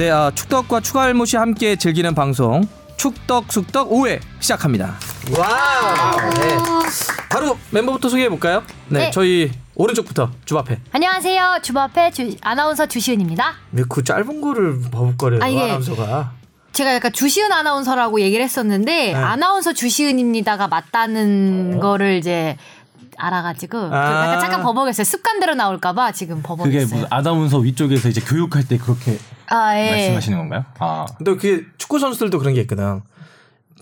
네, 아, 축덕과 축알못이 함께 즐기는 방송 축덕쑥덕 5회 시작합니다. 와우. 네. 바로 멤버부터 소개해 볼까요? 네, 네. 저희 오른쪽부터 주바페. 안녕하세요. 주바페 주, 아나운서 주시은입니다. 왜 그 짧은 거를 버벅거려요? 아, 이게- 아나운서가. 제가 약간 주시은 아나운서라고 얘기를 했었는데 아나운서 주시은입니다가 맞다는 거를 이제 알아가지고 그 아. 약간 잠깐 버벅였어요. 습관대로 나올까봐 지금 그게 버벅였어요. 뭐 아나운서 위쪽에서 이제 교육할 때 그렇게 아 예. 말씀하시는 건가요? 아. 근데 그 축구 선수들도 그런 게 있거든.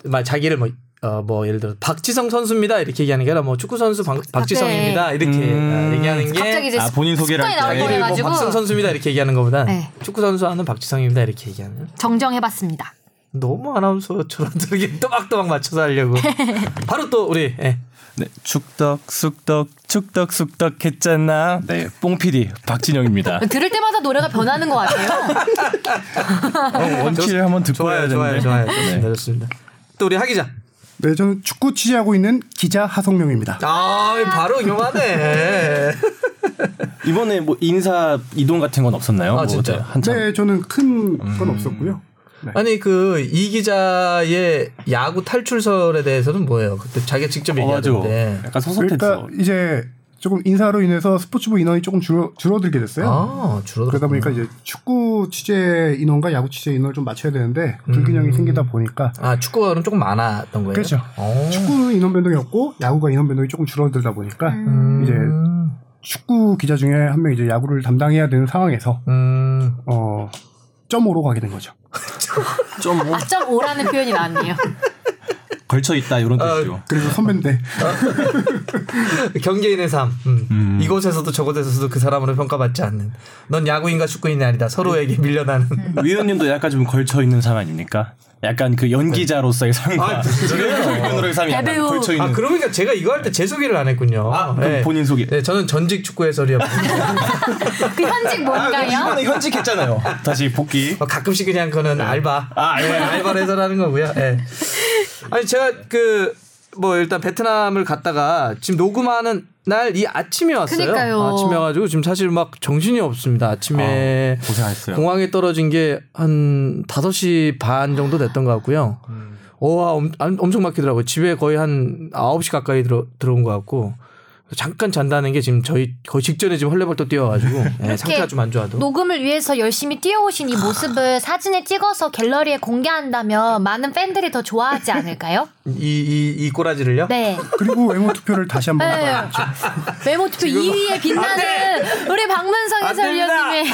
막 자기를 뭐 어, 뭐 예를 들어 박지성 선수입니다 이렇게 얘기하는 게 아니라 뭐 축구 선수 박, 박지성입니다 이렇게 음. 어, 얘기하는 게 갑자기 이제 아, 본인 소개를 습관이 할 때. 뭐 박지성 선수입니다 이렇게 얘기하는 것보다 네. 축구 선수 하는 박지성입니다 이렇게 얘기하는 정정해봤습니다. 너무 아나운서처럼 되게 또박또박 맞춰서 하려고 바로 또 우리 예. 네, 축덕 쑥덕 축덕 쑥덕 했잖아. 네, 뽕PD 박진영입니다. 들을 때마다 노래가 변하는 것 같아요. 어, 원키를 한번 듣고 좋아요 해야 좋아요 되는데. 좋아요 네. 좋습니다 좋습니다 또 우리 하 기자 네, 저는 축구 취재하고 있는 기자 하성룡입니다. 아 바로 요만해 이번에 뭐 인사 이동 같은 건 없었나요? 아, 뭐? 어때? 한참. 네, 저는 큰건 없었고요. 네. 아니 그 이 기자의 야구 탈출설에 대해서는 뭐예요 그때 자기가 직접 어. 얘기하던데 약간 소속했어. 그러니까 이제 조금 인사로 인해서 스포츠부 인원이 조금 줄어, 줄어들게 됐어요. 아 줄어들었구나 그러다 보니까 이제 축구 취재 인원과 야구 취재 인원을 좀 맞춰야 되는데 불균형이 생기다 보니까 아 축구가 그럼 조금 많았던 거예요? 그렇죠. 오. 축구는 인원 변동이 없고 야구가 인원 변동이 조금 줄어들다 보니까 이제 음. 축구 기자 중에 한 명 이제 야구를 담당해야 되는 상황에서 음. 어 점으로 가게 된 거죠. 좀 뭐, 아, 5라는 표현이 나왔네요. 걸쳐 있다 이런 아, 뜻이죠. 그래서 선배인데 경계인의 삶. 음. 음. 이곳에서도 저곳에서도 그 사람으로 평가받지 않는. 넌 야구인과 축구인이 아니다. 서로에게 밀려나는. 위원님도 약간 좀 걸쳐 있는 삶 아닙니까? 약간 그 연기자로서의 삶과 아, 연기자로서의 삶이 약간 대배우. 걸쳐 있는. 아 그러니까 제가 이거 할 때 제 소개를 안 했군요. 아, 그럼 본인 소개. 네, 저는 전직 축구 해설이었습니다. 그 현직 뭔가요? 이번에 현직 했잖아요. 다시 복귀. 뭐 가끔씩 그냥 그는 알바. 아, 알바. 네, 알바를 해설하는 거고요. 예. 아니 제가 그 뭐 일단 베트남을 갔다가 지금 녹음하는 날 이 아침에 왔어요. 그러니까요. 아침에 와가지고 지금 사실 막 정신이 없습니다. 아침에 아, 고생하셨어요. 공항에 떨어진 게 한 5시 반 정도 됐던 것 같고요. 음. 와, 엄, 안- 엄청 막히더라고요. 집에 거의 한 9시 가까이 들어, 들어온 것 같고. 잠깐 잔다는 게 지금 저희 거의 직전에 지금 헐레벌떡 뛰어가지고 예, 상태가 좀 안 좋아도. 녹음을 위해서 열심히 뛰어오신 이 모습을 사진에 찍어서 갤러리에 공개한다면 많은 팬들이 더 좋아하지 않을까요? 이, 이, 이 꼬라지를요? 네. 그리고 외모 투표를 다시 한번 네. 해봐야죠. 외모 투표 2위에 빛나는 우리 박문성. 해설위원님의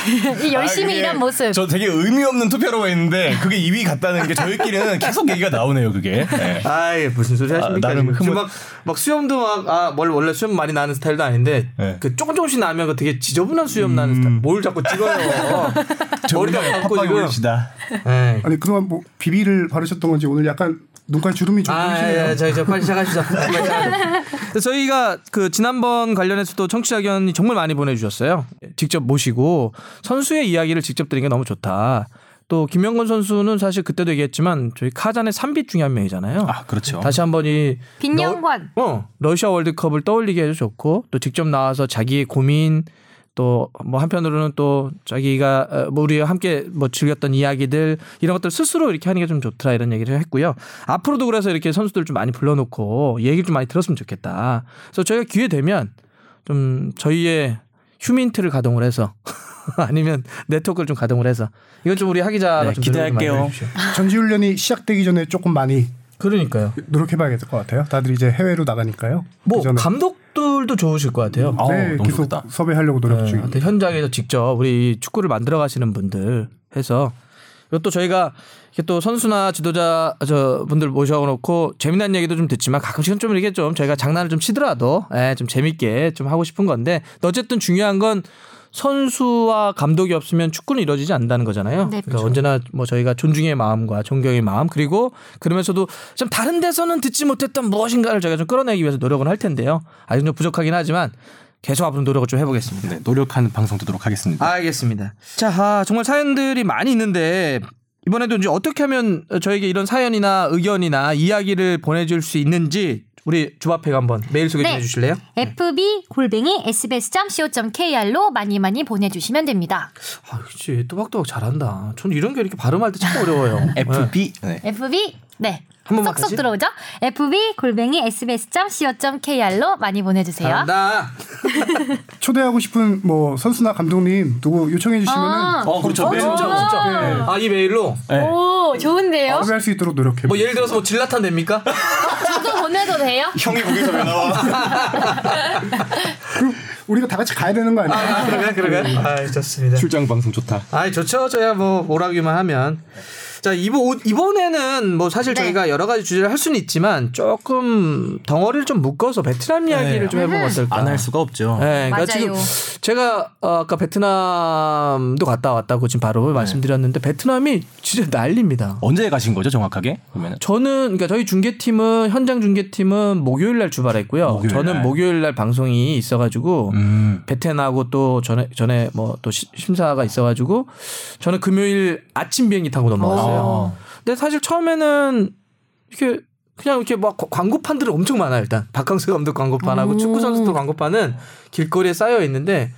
이 열심히 아, 일한 모습. 저 되게 의미 없는 투표라고 했는데 그게 2위 같다는 게 저희끼리는 계속 얘기가 나오네요. 그게. 네. 아이 무슨 소리 하십니까? 아, 지금 흐뭇- 막, 막 수염도 막아뭘 원래 수염 많이 나는 스타일도 아닌데 네. 그 조금 조금씩 나면 그 되게 지저분한 수염 나는 스타일. 뭘 자꾸 찍어요? 머리가 감고 지금. 예. 아니 그동안 뭐 비비를 바르셨던 건지 오늘 약간 눈가에 주름이 좀 아, 보이시네요. 예, 저희 저 빨리 시작하시죠. 저희가 그 지난번 관련해서도 청취자 의견이 정말 많이 보내주셨어요. 직접 모시고 선수의 이야기를 직접 드리는 게 너무 좋다. 또 김명건 선수는 사실 그때도 얘기했지만 저희 카잔의 3빛 중에 한 명이잖아요. 아, 그렇죠. 다시 한번 이 빈영관. 러, 어, 러시아 월드컵을 떠올리게 해도 좋고 또 직접 나와서 자기의 고민 또 뭐 한편으로는 또 자기가 어, 뭐 우리와 함께 뭐 즐겼던 이야기들 이런 것들 스스로 이렇게 하는 게 좀 좋더라 이런 얘기를 했고요. 앞으로도 그래서 이렇게 선수들 좀 많이 불러놓고 얘기를 좀 많이 들었으면 좋겠다. 그래서 저희가 기회 되면 좀 저희의 휴민트를 가동을 해서 아니면 네트워크를 좀 가동을 해서 이건 좀 우리 하 기자가 네, 좀 기대할게요. 전지훈련이 시작되기 전에 조금 많이 그러니까요. 노력해봐야 될 것 같아요. 다들 이제 해외로 나가니까요. 뭐 그전에 감독들도 좋으실 것 같아요. 아우, 네, 너무 계속 좋다. 섭외하려고 노력 네, 중입니다. 현장에서 직접 우리 축구를 만들어 가시는 분들 해서 이것도 저희가 이렇게 또 선수나 지도자 저 분들 모셔놓고 재미난 얘기도 좀 듣지만 가끔씩은 좀 이렇게 좀 저희가 장난을 좀 치더라도 예, 좀 재밌게 좀 하고 싶은 건데 어쨌든 중요한 건 선수와 감독이 없으면 축구는 이루어지지 않는다는 거잖아요. 네, 그러니까 언제나 뭐 저희가 존중의 마음과 존경의 마음 그리고 그러면서도 좀 다른 데서는 듣지 못했던 무엇인가를 저희가 좀 끌어내기 위해서 노력을 할 텐데요. 아직 좀 부족하긴 하지만 계속 앞으로 노력을 좀 해보겠습니다. 네, 노력하는 방송 되도록 하겠습니다. 알겠습니다. 자, 아, 정말 사연들이 많이 있는데 이번에도 이제 어떻게 하면 저에게 이런 사연이나 의견이나 이야기를 보내줄 수 있는지 우리 주바페가 한번 메일 소개 좀 네. 해주실래요? fb 골뱅이 sbs.co.kr로 많이 많이 보내주시면 됩니다. 아, 그치. 또박또박 잘한다. 저는 이런 게 이렇게 발음할 때 참 어려워요. 네. FB. 네. fb 네. 한 번만 쏙쏙 다시? 들어오죠? fb 골뱅이 sbs.co.kr로 많이 보내주세요. 잘한다. 초대하고 싶은 뭐 선수나 감독님 누구 요청해 주시면은 아. 어, 그렇죠. 어, 진짜, 진짜. 아, 이 메일로? 네. 오 좋은데요? 섭외할 수 있도록 노력해. 뭐 예를 들어서 뭐 질라탄 됩니까? 저도 보내도 돼요? 형이 거기서 왜 나와? 그럼 우리가 다 같이 가야 되는 거 아니야? 아, 그러게, 그러게. 아, 좋습니다. 출장 방송 좋다. 아, 좋죠. 저야 뭐 오라기만 하면. 자, 이번 이번에는 뭐 사실 네. 저희가 여러 가지 주제를 할 수는 있지만 조금 덩어리를 좀 묶어서 베트남 이야기를 네. 좀 해보면 어떨까? 안 할 수가 없죠. 네, 그러니까 맞아요. 지금 제가 어, 아까 베트남도 갔다 왔다고 지금 바로 말씀드렸는데 베트남이 진짜 난립니다. 언제 가신 거죠, 정확하게? 그러면 저는 그러니까 저희 중계팀은 현장 중계팀은 목요일 날 출발했고요. 목요일 저는 날. 목요일 날 방송이 있어가지고 음. 베텐하고 또 전에 전에 뭐 또 심사가 있어가지고 저는 금요일 아침 비행기 타고 넘어갔어요. 근데 사실 처음에는 이렇게 그냥 이렇게 막 과- 광고판들은 엄청 많아요. 일단 박항서 감독 광고판하고 오. 축구 선수들 광고판은 길거리에 쌓여 있는데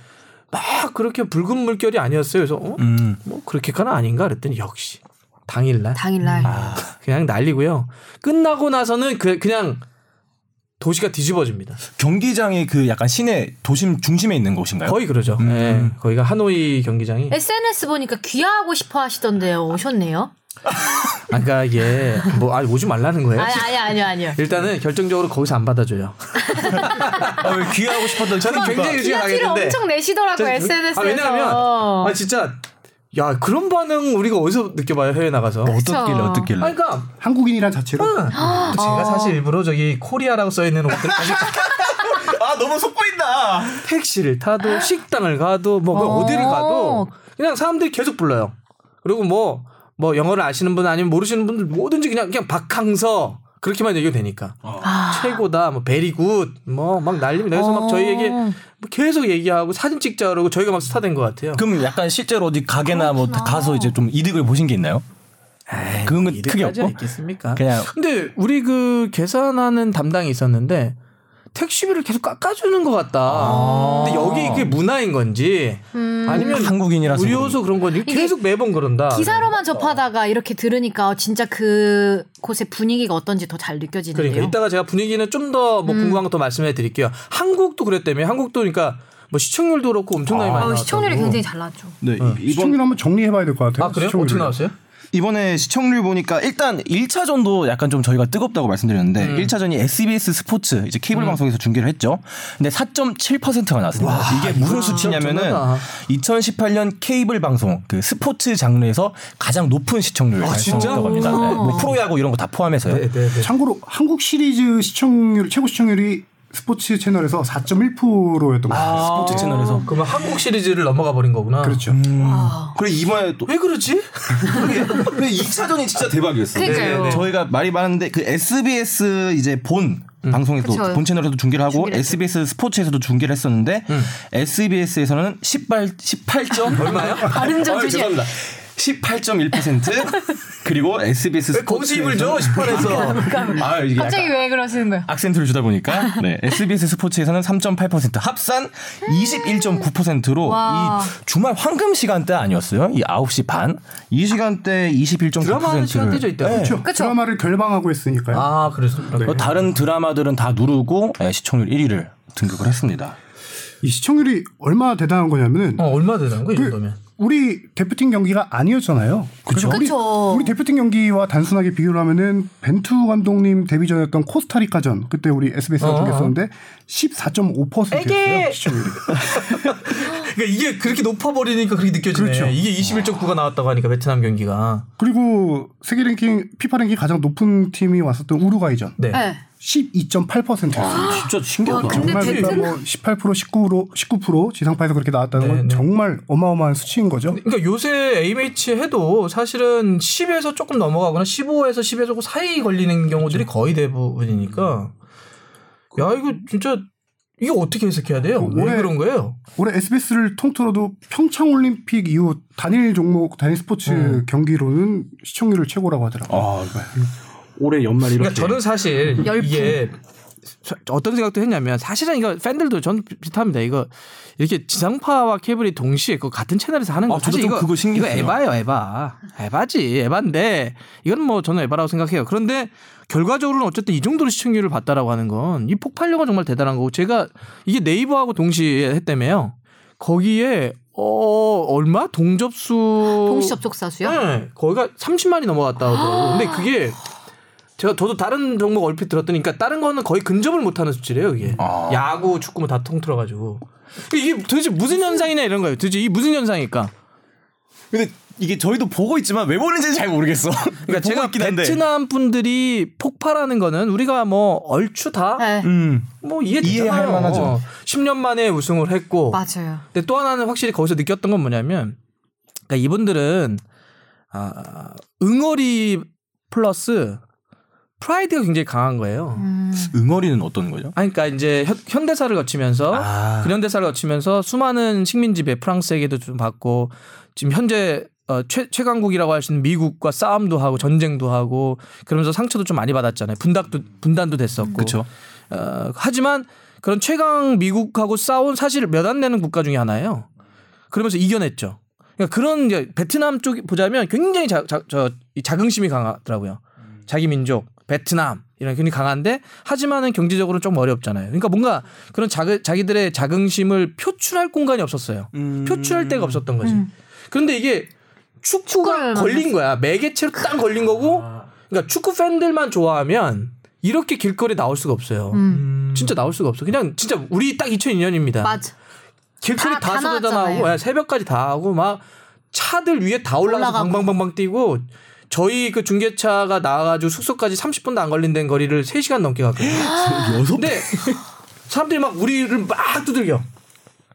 막 그렇게 붉은 물결이 아니었어요. 그래서 어? 음. 뭐 그렇게까는 아닌가 그랬더니 역시 당일날 당일날. 그냥 난리고요. 끝나고 나서는 그 그냥 도시가 뒤집어집니다. 경기장이 그 약간 시내 도심 중심에 있는 곳인가요? 거의 그러죠. 음. 예, 거기가 하노이 경기장이. SNS 보니까 귀화하고 싶어 하시던데요. 오셨네요? 아까 이게 뭐 아, 오지 말라는 거예요. 아니, 아니, 아니요, 아니요. 일단은 결정적으로 거기서 안 받아줘요. 아, 왜 귀하고 싶었던 저는 굉장히 가겠는데. 엄청 내시더라고요, 저- SNS에서. 아, 왜냐하면 아 진짜 야 그런 반응 우리가 어디서 느껴봐요 해외 나가서. 어떻길래 그쵸. 어떻길래? 아니, 그러니까 한국인이란 자체로 또 제가 사실 일부러 저기 코리아라고 써 있는 옷들까지 아 너무 속보인다. 택시를 타도 식당을 가도 뭐 어. 어디를 가도 그냥 사람들이 계속 불러요. 그리고 뭐 뭐 영어를 아시는 분 아니면 모르시는 분들 뭐든지 그냥 그냥 박항서 그렇게만 얘기가 되니까 아. 최고다 뭐 베리굿 뭐 막 난립니다. 그래서 막 저희에게 뭐 계속 얘기하고 사진 찍자 그러고 저희가 막 스타 된 것 같아요. 그럼 약간 실제로 어디 가게나 뭐 가서 이제 좀 이득을 보신 게 있나요? 그건 건 크게 이득까지 없고 있겠습니까? 그냥 근데 우리 그 계산하는 담당이 있었는데 택시비를 계속 깎아주는 것 같다. 아. 근데 여기 그게 문화인 건지 아니면 한국인이라서 무료서 그런 건지 이게 계속 매번 그런다. 기사로만 접하다가 이렇게 들으니까 진짜 그 곳의 분위기가 어떤지 더 잘 느껴지는데요. 그러니까 이따가 제가 분위기는 좀더 음. 뭐 궁금한 거 더 말씀해 드릴게요. 한국도 그랬다며. 한국도 그러니까 뭐 시청률도 그렇고 엄청나게 많이 어, 나왔다고. 시청률이 굉장히 잘 나왔죠. 네, 이- 시청률 이번 한번 정리해봐야 될 것 같아요. 아 그래요? 시청률을. 어떻게 나왔어요? 이번에 시청률 보니까 일단 1차전도 약간 좀 저희가 뜨겁다고 말씀드렸는데 음. 1차전이 SBS 스포츠 이제 케이블 방송에서 중계를 했죠. 근데 4.7%가 나왔습니다. 이게 무슨 수치냐면은 엄청나다. 2018년 케이블 방송 그 스포츠 장르에서 가장 높은 시청률을 아? 달성했다고 합니다. 네, 뭐 프로야구 이런 거 다 포함해서요. 네, 네, 네. 참고로 한국 시리즈 시청률 최고 시청률이 스포츠 채널에서 4.1%였던 것 같아요. 스포츠 채널에서 그러면 한국 시리즈를 넘어가 버린 거구나. 그렇죠. 그리고 이번에 또 왜 그러지? 근데 2차전이 진짜 대박이었어요. 그러니까요. 네, 네. 저희가 말이 많은데 그 SBS 이제 본 방송에도 그쵸. 본 채널에서도 중계를 하고 중계를 SBS 스포츠에서도 중계를 했었는데 SBS에서는 18 18점 얼마요? 발음 좀 아, 조심. 죄송합니다. 18.1% 그리고 SBS 왜 거기서 입을 줘? 18에서. 아 이게 갑자기 왜 그러시는 거예요? 악센트를 주다 보니까 네, SBS 스포츠에서는 3.8% 합산 21.9%로 와. 이 주말 황금 시간대 아니었어요? 이 9시 반? 이 시간대 21.9%를 드라마 시간대죠 이때. 그렇죠. 그쵸. 드라마를 결방하고 했으니까요. 아 그래서 뭐 다른 드라마들은 다 누르고 네, 시청률 1위를 등극을 했습니다. 이 시청률이 얼마나 대단한 거냐면은 어 얼마 되는 거이 그 정도면? 우리 대표팀 경기가 아니었잖아요. 그래서 우리. 우리 대표팀 경기와 단순하게 비교를 하면은 벤투 감독님 데뷔전이었던 코스타리카전 그때 우리 SBS가 어. 중계했었는데 14.5%였어요. 에게! 시청률이. 그러니까 이게 그렇게 높아 버리니까 그렇게 느껴지네. 그렇죠. 이게 21.9가 나왔다고 하니까 베트남 경기가. 그리고 세계 랭킹 피파 랭킹 가장 높은 팀이 왔었던 우루과이전 네. 네. 12.8%였어요. 진짜 신기하다. 정말 그러니까 뭐 18% 19% 19% 지상파에서 그렇게 나왔다는 건 네, 네. 정말 어마어마한 수치인 거죠. 그러니까 요새 A매치 해도 사실은 10에서 조금 넘어가거나 15에서 10에서 그 사이 걸리는 경우들이 거의 대부분이니까 야 이거 진짜 이게 어떻게 해석해야 돼요? 왜 올해- 그런 거예요? 올해 SBS를 통틀어도 평창 올림픽 이후 단일 종목 단일 스포츠 음. 경기로는 시청률을 최고라고 하더라고요. 아, 올해 연말 이렇게. 그러니까 저는 사실. 이게 저- 어떤 생각도 했냐면 사실은 이거 팬들도 전 비슷합니다. 이거 이렇게 지상파와 케이블이 동시에 그 같은 채널에서 하는 거 아, 사실 좀 이거 그거 이거 신기했어요. 에바예요, 에바. 에바지, 에바인데 이건 뭐 저는 에바라고 생각해요. 그런데 결과적으로는 어쨌든 이 정도로 시청률을 봤다라고 하는 건 이 폭발력은 정말 대단한 거고 제가 이게 네이버하고 동시에 했다며요. 거기에 어 얼마 동접수 동시 접촉사 수요? 네, 거기가 30만이 넘어갔다 하더라고. 근데 그게 제가 저도 다른 종목 얼핏 들었더니 그러니까 다른 거는 거의 근접을 못하는 수치래요 이게 아. 야구 축구 뭐 다 통틀어가지고 이게 도대체 무슨 현상이냐 이런 거예요 도대체 이 무슨 현상일까 근데 이게 저희도 보고 있지만 왜 보는지 잘 모르겠어. 그러니까 제가 있긴 한데. 베트남 분들이 폭발하는 거는 우리가 뭐 얼추 다뭐 네. 음. 이해되잖아요 이해할 만하죠. 어, 10년 만에 우승을 했고 맞아요. 근데 또 하나는 확실히 거기서 느꼈던 건 뭐냐면 그러니까 이분들은 아, 응어리 플러스 프라이드가 굉장히 강한 거예요. 음. 응어리는 어떤 거죠? 아니, 그러니까 이제 현- 현대사를 거치면서 아. 근현대사를 거치면서 수많은 식민 지배 프랑스에게도 좀 받고 지금 현재 어, 최, 최강국이라고 할 수 있는 미국과 싸움도 하고 전쟁도 하고 그러면서 상처도 좀 많이 받았잖아요. 분단도 분단도 됐었고. 그렇죠. 어, 하지만 그런 최강 미국하고 싸운 사실 몇 안 되는 국가 중에 하나예요. 그러면서 이겨냈죠. 그러니까 그런 이제 베트남 쪽 보자면 굉장히 자, 자, 저, 이 자긍심이 강하더라고요. 자기 민족, 베트남 이런 굉장히 강한데 하지만은 경제적으로 좀 어렵잖아요. 그러니까 뭔가 그런 자기, 자기들의 자긍심을 표출할 공간이 없었어요. 음. 표출할 데가 없었던 거지. 그런데 이게 축구가 축구를 걸린 거야. 매개체로 딱 걸린 거고. 그러니까 축구 팬들만 좋아하면 이렇게 길거리 에 나올 수가 없어요. 음. 진짜 나올 수가 없어. 그냥 진짜 우리 딱 2002년입니다. 맞아. 길거리 다- 다, 다 쏟아져. 나오고 예, 새벽까지 다 하고 막 차들 위에 다 올라가서 올라가고. 방방방방 뛰고 저희 그 중계차가 나와가지고 숙소까지 30분도 안 걸린다는 거리를 3시간 넘게 갔거든요. 근데 사람들이 막 우리를 막 두들겨.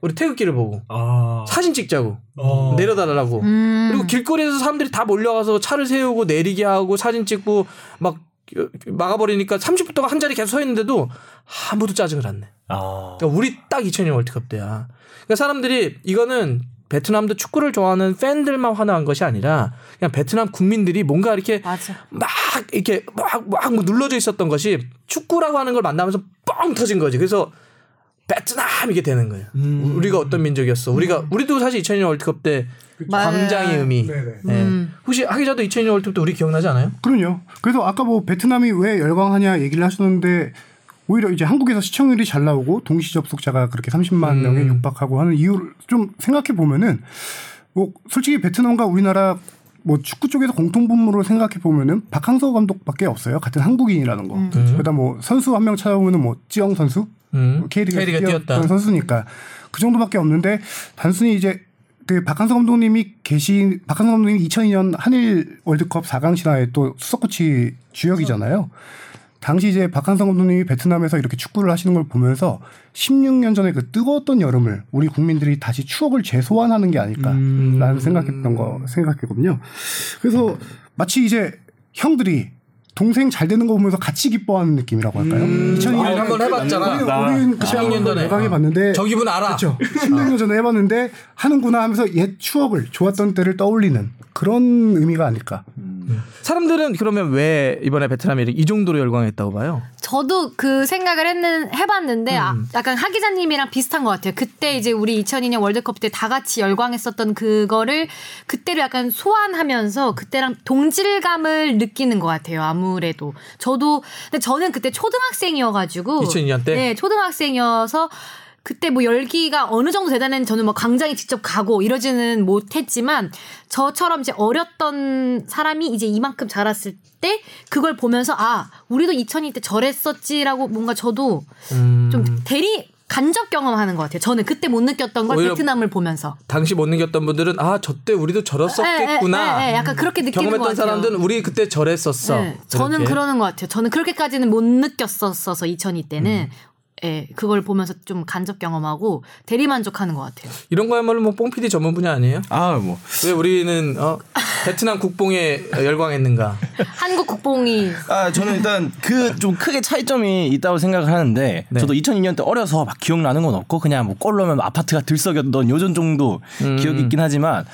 우리 태극기를 보고 아. 사진 찍자고 어. 내려달라고 음. 그리고 길거리에서 사람들이 다 몰려가서 차를 세우고 내리게 하고 사진 찍고 막 막아버리니까 30분 동안 한 자리 계속 서 있는데도 아무도 짜증을 안 내. 아. 그러니까 우리 딱 2002년 월드컵 때야. 그러니까 사람들이 이거는 베트남도 축구를 좋아하는 팬들만 화나는 것이 아니라 그냥 베트남 국민들이 뭔가 이렇게 맞아. 막 이렇게 막 막 뭐 눌러져 있었던 것이 축구라고 하는 걸 만나면서 뻥 터진 거지. 그래서 베트남 이게 되는 거예요. 우리가 어떤 민족이었어. 우리가 우리도 사실 2002년 월드컵 때. 광장의 의미. 네네. 네. 음. 혹시 하기 자도 2002년 월드컵 때 우리 기억나지 않아요? 그럼요. 그래서 아까 뭐 베트남이 왜 열광하냐 얘기를 하셨는데 오히려 이제 한국에서 시청률이 잘 나오고 동시 접속자가 그렇게 30만 음. 명에 육박하고 하는 이유를 좀 생각해 보면은 뭐 솔직히 베트남과 우리나라 뭐 축구 쪽에서 공통 분모를 생각해 보면은 박항서 감독밖에 없어요. 같은 한국인이라는 거. 그러다 뭐 선수 한 명 찾아보면은 뭐 찌영 선수, 음. K리그에 K리그에 뛰었던 뛰었다. 선수니까 그 정도밖에 없는데 단순히 이제 그 박한서 감독님이 계신 박한서 감독님이 2002년 한일 월드컵 4강 신화의 또 수석 코치 주역이잖아요. 당시 이제 박한서 감독님이 베트남에서 이렇게 축구를 하시는 걸 보면서 16년 전에 그 뜨거웠던 여름을 우리 국민들이 다시 추억을 재소환하는 게 아닐까라는 생각했던 거 생각했거든요. 그래서 마치 이제 형들이 동생 잘 되는 거 보면서 같이 기뻐하는 느낌이라고 할까요? 2002년 아, 한번 해봤잖아. 우리, 우리는 그때 16년 한번 전에. 외곽에 봤는데 저 기분 알아. 그렇죠. 16년 전에 해봤는데 하는구나 하면서 옛 추억을 좋았던 때를 떠올리는 그런 의미가 아닐까. 사람들은 그러면 왜 이번에 베트남이 이 정도로 열광했다고 봐요? 저도 그 생각을 했는 해봤는데 아, 음. 약간 하 기자님이랑 비슷한 것 같아요. 그때 이제 우리 2002년 월드컵 때 다 같이 열광했었던 그거를 그때를 약간 소환하면서 그때랑 동질감을 느끼는 것 같아요. 아무래도 저도 근데 저는 그때 초등학생이어가지고 2002년 때? 네 초등학생이어서. 그때 뭐 열기가 어느 정도 대단했는지 저는 뭐 광장에 직접 가고 이러지는 못했지만 저처럼 이제 어렸던 사람이 이제 이만큼 자랐을 때 그걸 보면서 아 우리도 2002 때 저랬었지라고 뭔가 저도 음. 좀 대리 간접 경험하는 것 같아요. 저는 그때 못 느꼈던 걸 베트남을 보면서 당시 못 느꼈던 분들은 아 저때 우리도 저랬었겠구나. 예, 예, 예, 예, 약간 그렇게 느끼는 것 경험했던 같아요. 사람들은 우리 그때 저랬었어. 네, 저는. 그러는 것 같아요. 저는 그렇게까지는 못 느꼈었어서 2002 때는 예, 그걸 보면서 좀 간접 경험하고 대리 만족하는 것 같아요. 이런 거야말로 뭐 뽕피디 전문 분야 아니에요? 아, 뭐. 왜 우리는 어, 베트남 국뽕에 열광했는가? 한국 국뽕이 아, 저는 일단 그 좀 크게 차이점이 있다고 생각을 하는데 네. 저도 2002년 때 어려서 막 기억나는 건 없고 그냥 뭐골 넣으면 아파트가 들썩였던 요전 정도 기억이 있긴 하지만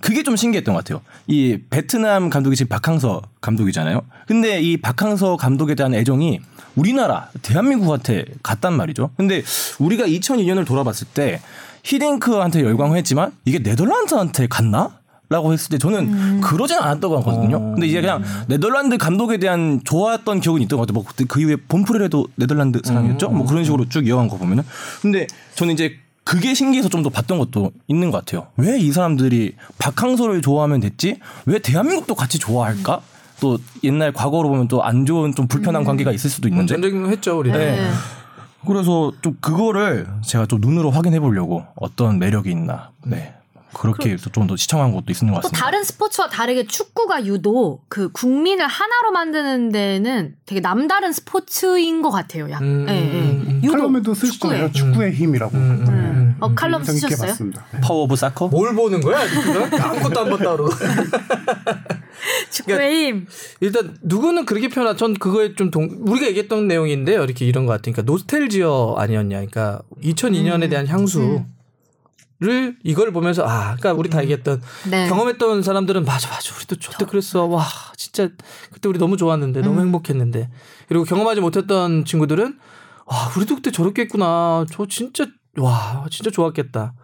그게 좀 신기했던 것 같아요. 이 베트남 감독이 지금 박항서 감독이잖아요. 근데 이 박항서 감독에 대한 애정이 우리나라 대한민국한테 갔단 말이죠. 근데 우리가 2002년을 돌아봤을 때 히딩크한테 열광했지만 이게 네덜란드한테 갔나? 라고 했을 때 저는 그러진 않았다고 하거든요. 근데 이제 그냥 네덜란드 감독에 대한 좋아했던 기억은 있던 것 같아요. 뭐그 그 이후에 본프레도 네덜란드 사람이었죠. 뭐 그런 식으로 쭉 이어간 거 보면은. 근데 저는 이제 그게 신기해서 좀 더 봤던 것도 있는 것 같아요. 왜 이 사람들이 박항서를 좋아하면 됐지? 왜 대한민국도 같이 좋아할까? 또 옛날 과거로 보면 또 안 좋은 좀 불편한 관계가 있을 수도 있는데. 전쟁 했죠 우리. 네. 네. 그래서 좀 그거를 제가 좀 눈으로 확인해 보려고 어떤 매력이 있나. 네. 그렇게 해서 좀 더 시청한 것도 있는 것또 같습니다. 다른 스포츠와 다르게 축구가 유독 그 국민을 하나로 만드는 데는 되게 남다른 스포츠인 것 같아요. 약. 음, 예, 예. 음, 음. 유독 칼럼에도 쓰시잖아요. 축구의 힘이라고. 음. 어, 칼럼 인상 깊게 쓰셨어요? 봤습니다. 네. Power of Soccer? 뭘 보는 거야? 아무것도 안 봤다 그러고. 축구의 힘. 일단 누구는 그렇게 표현하. 전 그거에 좀 동, 우리가 얘기했던 내용인데요. 이렇게 이런 것 같으니까 노스탤지어 아니었냐. 그러니까 2002년에 대한 향수를 이걸 보면서 아, 그러니까 우리 다 얘기했던 네. 경험했던 사람들은 맞아 맞아 우리도 저때 그랬어. 와 진짜 그때 우리 너무 좋았는데 너무 행복했는데. 그리고 경험하지 못했던 친구들은 와 우리도 그때 저렇게 했구나. 저 진짜 와 진짜 좋았겠다.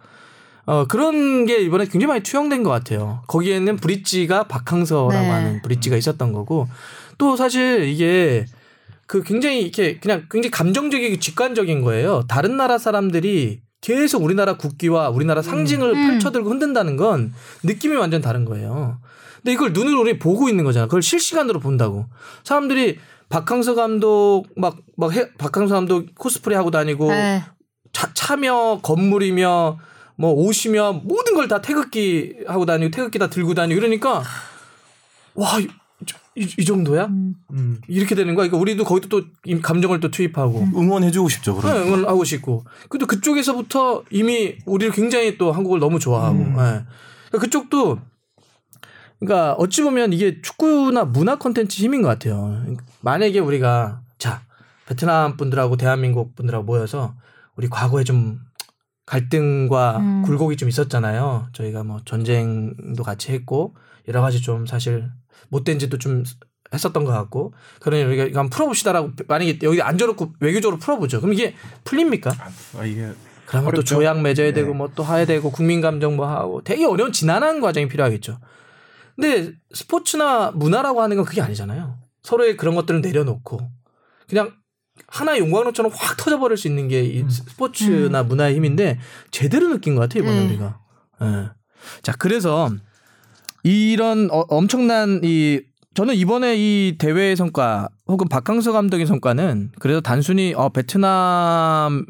어, 그런 게 이번에 굉장히 많이 투영된 것 같아요. 거기에는 브릿지가 박항서라고 네. 하는 브릿지가 있었던 거고 또 사실 이게 그 굉장히 이렇게 그냥 굉장히 감정적이고 직관적인 거예요. 다른 나라 사람들이 계속 우리나라 국기와 우리나라 상징을 음. 펼쳐들고 흔든다는 건 느낌이 완전 다른 거예요. 근데 이걸 눈으로 우리 보고 있는 거잖아. 그걸 실시간으로 본다고. 사람들이 박항서 감독 막, 막 해, 박항서 감독 코스프레 하고 다니고 네. 차, 차며 건물이며 뭐 옷이며 모든 걸 다 태극기 하고 다니고 태극기 다 들고 다니고 이러니까 와 이, 이 정도야? 음, 이렇게 되는 거야. 그러니까 우리도 거기도 또이 감정을 또 투입하고 응원해주고 싶죠. 그럼. 네, 응원을 하고 싶고. 그래도 그쪽에서부터 이미 우리를 굉장히 또 한국을 너무 좋아하고. 예. 그러니까 그쪽도 그러니까 어찌 보면 이게 축구나 문화 콘텐츠 힘인 것 같아요. 만약에 우리가 자 베트남 분들하고 대한민국 분들하고 모여서 우리 과거에 좀 갈등과 음. 굴곡이 좀 있었잖아요. 저희가 뭐 전쟁도 같이 했고 여러 가지 좀 사실 못된 짓도 좀 했었던 것 같고 그러니 우리가 이거 한번 풀어봅시다라고 만약에 여기 앉아놓고 외교적으로 풀어보죠. 그럼 이게 풀립니까? 아, 이게 그러면 또 어렵죠. 조약 맺어야 되고 뭐또 해야 되고 국민 감정 뭐 하고 되게 어려운 지난한 과정이 필요하겠죠. 근데 스포츠나 문화라고 하는 건 그게 아니잖아요. 서로의 그런 것들을 내려놓고 그냥 하나의 용광로처럼 확 터져버릴 수 있는 게이 스포츠나 문화의 힘인데 제대로 느낀 것 같아요 이번에 음. 우리가. 예. 자 그래서 이런 어- 엄청난 이 저는 이번에 이 대회의 성과 혹은 박항서 감독의 성과는 그래도 단순히 어 베트남의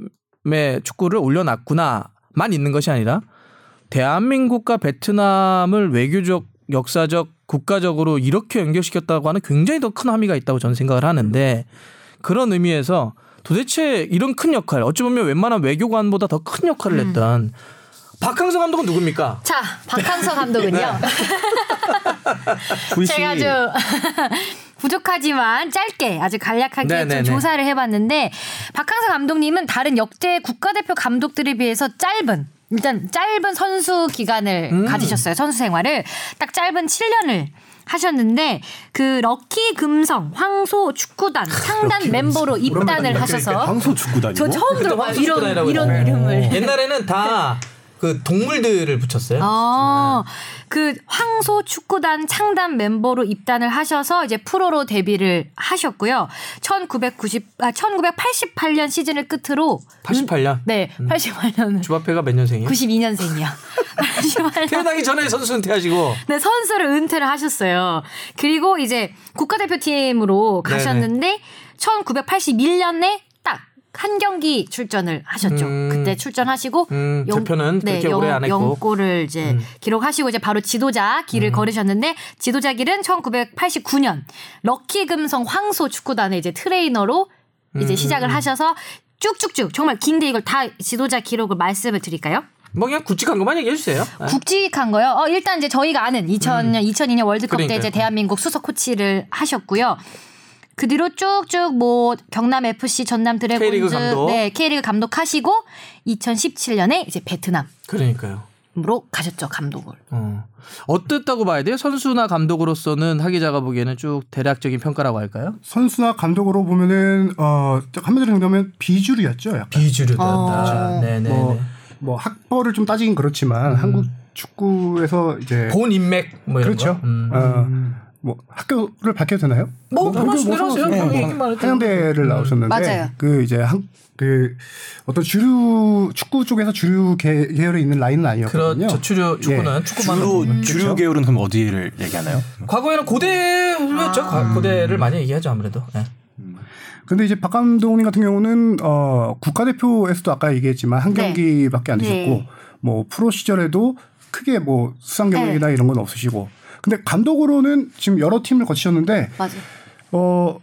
축구를 올려놨구나만 있는 것이 아니라 대한민국과 베트남을 외교적 역사적 국가적으로 이렇게 연결시켰다고 하는 굉장히 더 큰 함의가 있다고 저는 생각을 하는데 그런 의미에서 도대체 이런 큰 역할 어찌 보면 웬만한 외교관보다 더 큰 역할을 했던 박항서 감독은 누굽니까? 자, 박항서 감독은요. 굴씨 제가 아주 부족하지만 짧게 아주 간략하게 네네네. 좀 조사를 해봤는데 박항서 감독님은 다른 역대 국가대표 감독들에 비해서 짧은 일단 짧은 선수 기간을 음. 가지셨어요. 선수 생활을 딱 짧은 7년을 하셨는데 그 럭키 금성 황소 축구단 상단 멤버로 입단을 하셔서 황소 축구단이고. 저 처음 들어봐요. 황소 이런 축구단이라고 이런. 이름을. 옛날에는 다 그 동물들을 붙였어요. 아, 그 황소 축구단 창단 멤버로 입단을 하셔서 이제 프로로 데뷔를 하셨고요. 1990, 아, 1988년 시즌을 끝으로 88년. 네, 88년은 주바페가 몇 년생이에요? 92년생이요. 88년. 태어나기 전에 선수 은퇴하시고 네, 선수를 은퇴를 하셨어요. 그리고 이제 국가대표팀으로 네네. 가셨는데 1981년에 딱 한 경기 출전을 하셨죠. 음. 그때 출전하시고 음, 대표는 그렇게 오래 안 했고. 음. 영골을 이제 기록하시고 이제 바로 지도자 길을 걸으셨는데 지도자 길은 1989년 럭키 금성 황소 축구단의 이제 트레이너로 이제 음, 시작을 하셔서 쭉쭉쭉 정말 긴데 이걸 다 지도자 기록을 말씀을 드릴까요? 뭐 그냥 굵직한 것만 얘기해 주세요. 네. 굵직한 거요. 어, 일단 이제 저희가 아는 2000년, 2002년 월드컵 때 음. 그러니까요. 이제 대한민국 수석 코치를 하셨고요. 그 뒤로 쭉쭉 뭐 경남 FC, 전남 드래곤즈, 감독. 네 K리그 감독하시고 2017년에 이제 베트남으로 그러니까요. 가셨죠 감독을. 어. 어땠다고 봐야 돼요? 선수나 감독으로서는 하 기자가 보기에는 쭉 대략적인 평가라고 할까요? 선수나 감독으로 보면은 어 한마디로 정리하면 비주류였죠. 약간. 비주류다. 어. 네네. 뭐, 뭐 학벌을 좀 따지긴 그렇지만 한국 축구에서 이제 본 인맥 뭐 이런 그렇죠. 거. 음. 어, 뭐 학교를 밝혀도 되나요? 뭐. 상관없어요. 형이 어, 얘기만 해도. 한양대를 나오셨는데 맞아요. 그 이제 한 그 어떤 주류 축구 쪽에서 주류 계, 계열에 있는 라인은 아니었거든요. 그렇죠. 추류 축구는 예. 축구만 주로 주류 계열은 그럼 어디를 얘기하나요? 과거에는 고대였죠. 과- 고대를 많이 얘기하죠 아무래도. 네. 근데 이제 박 감독님 같은 경우는 어 국가대표에서도 아까 얘기했지만 한 네. 경기밖에 안 되셨고 네. 뭐 프로 시절에도 크게 뭐 수상 경력이나 이런 건 없으시고 근데 감독으로는 지금 여러 팀을 거치셨는데 맞아. 어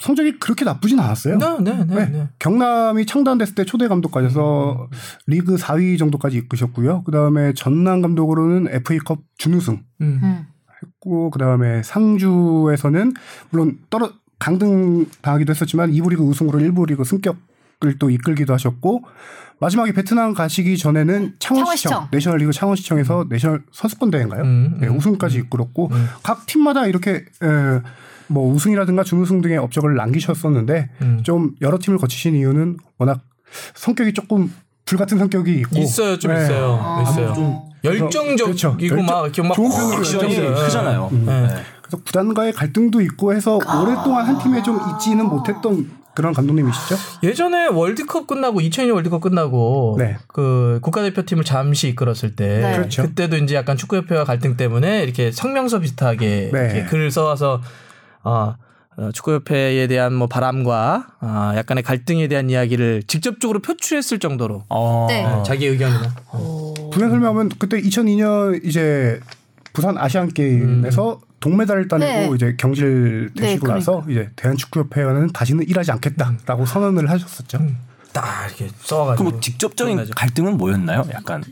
성적이 그렇게 나쁘진 않았어요. 네, 네, 네, 네. 네. 경남이 창단됐을 때 초대 감독까지 해서 리그 4위 정도까지 이끄셨고요. 그다음에 전남 감독으로는 FA컵 준우승 음. 음. 했고 그다음에 상주에서는 물론 떨어 강등 당하기도 했었지만 2부 리그 우승으로 1부 리그 승격을 또 이끌기도 하셨고 마지막에 베트남 가시기 전에는 창원시청, 창원시청. 내셔널리그 창원시청에서 내셔널 선수권 대회인가요? 음, 네, 음. 우승까지 이끌었고 각 팀마다 이렇게 에, 뭐 우승이라든가 준우승 등의 업적을 남기셨었는데 음. 좀 여러 팀을 거치신 이유는 워낙 성격이 조금 불같은 성격이 있고 있어요, 좀 네. 있어요, 있어요. 좀 열정적이고 그렇죠. 막 이렇게 막 좋은 액션이 열정이 크잖아요. 네. 그래서 구단과의 갈등도 있고 해서 오랫동안 한 팀에 좀 있지는 못했던 그런 감독님이시죠? 예전에 월드컵 끝나고 2002년 월드컵 끝나고 네. 그 국가대표팀을 잠시 이끌었을 때 네. 그렇죠. 그때도 이제 약간 축구협회와 갈등 때문에 이렇게 성명서 비슷하게 네. 이렇게 글을 써와서 어, 어, 축구협회에 대한 뭐 바람과 어, 약간의 갈등에 대한 이야기를 직접적으로 표출했을 정도로 어. 네. 어, 자기 의견이나 분야 설명하면 그때 2002년 이제 부산 아시안 게임에서 동메달을 따내고 네. 이제 경질 되시고 네, 나서 이제 대한축구협회와는 다시는 일하지 않겠다라고 선언을 하셨었죠. 딱 이렇게 써가지고 그럼 뭐 직접적인. 갈등은 뭐였나요? 약간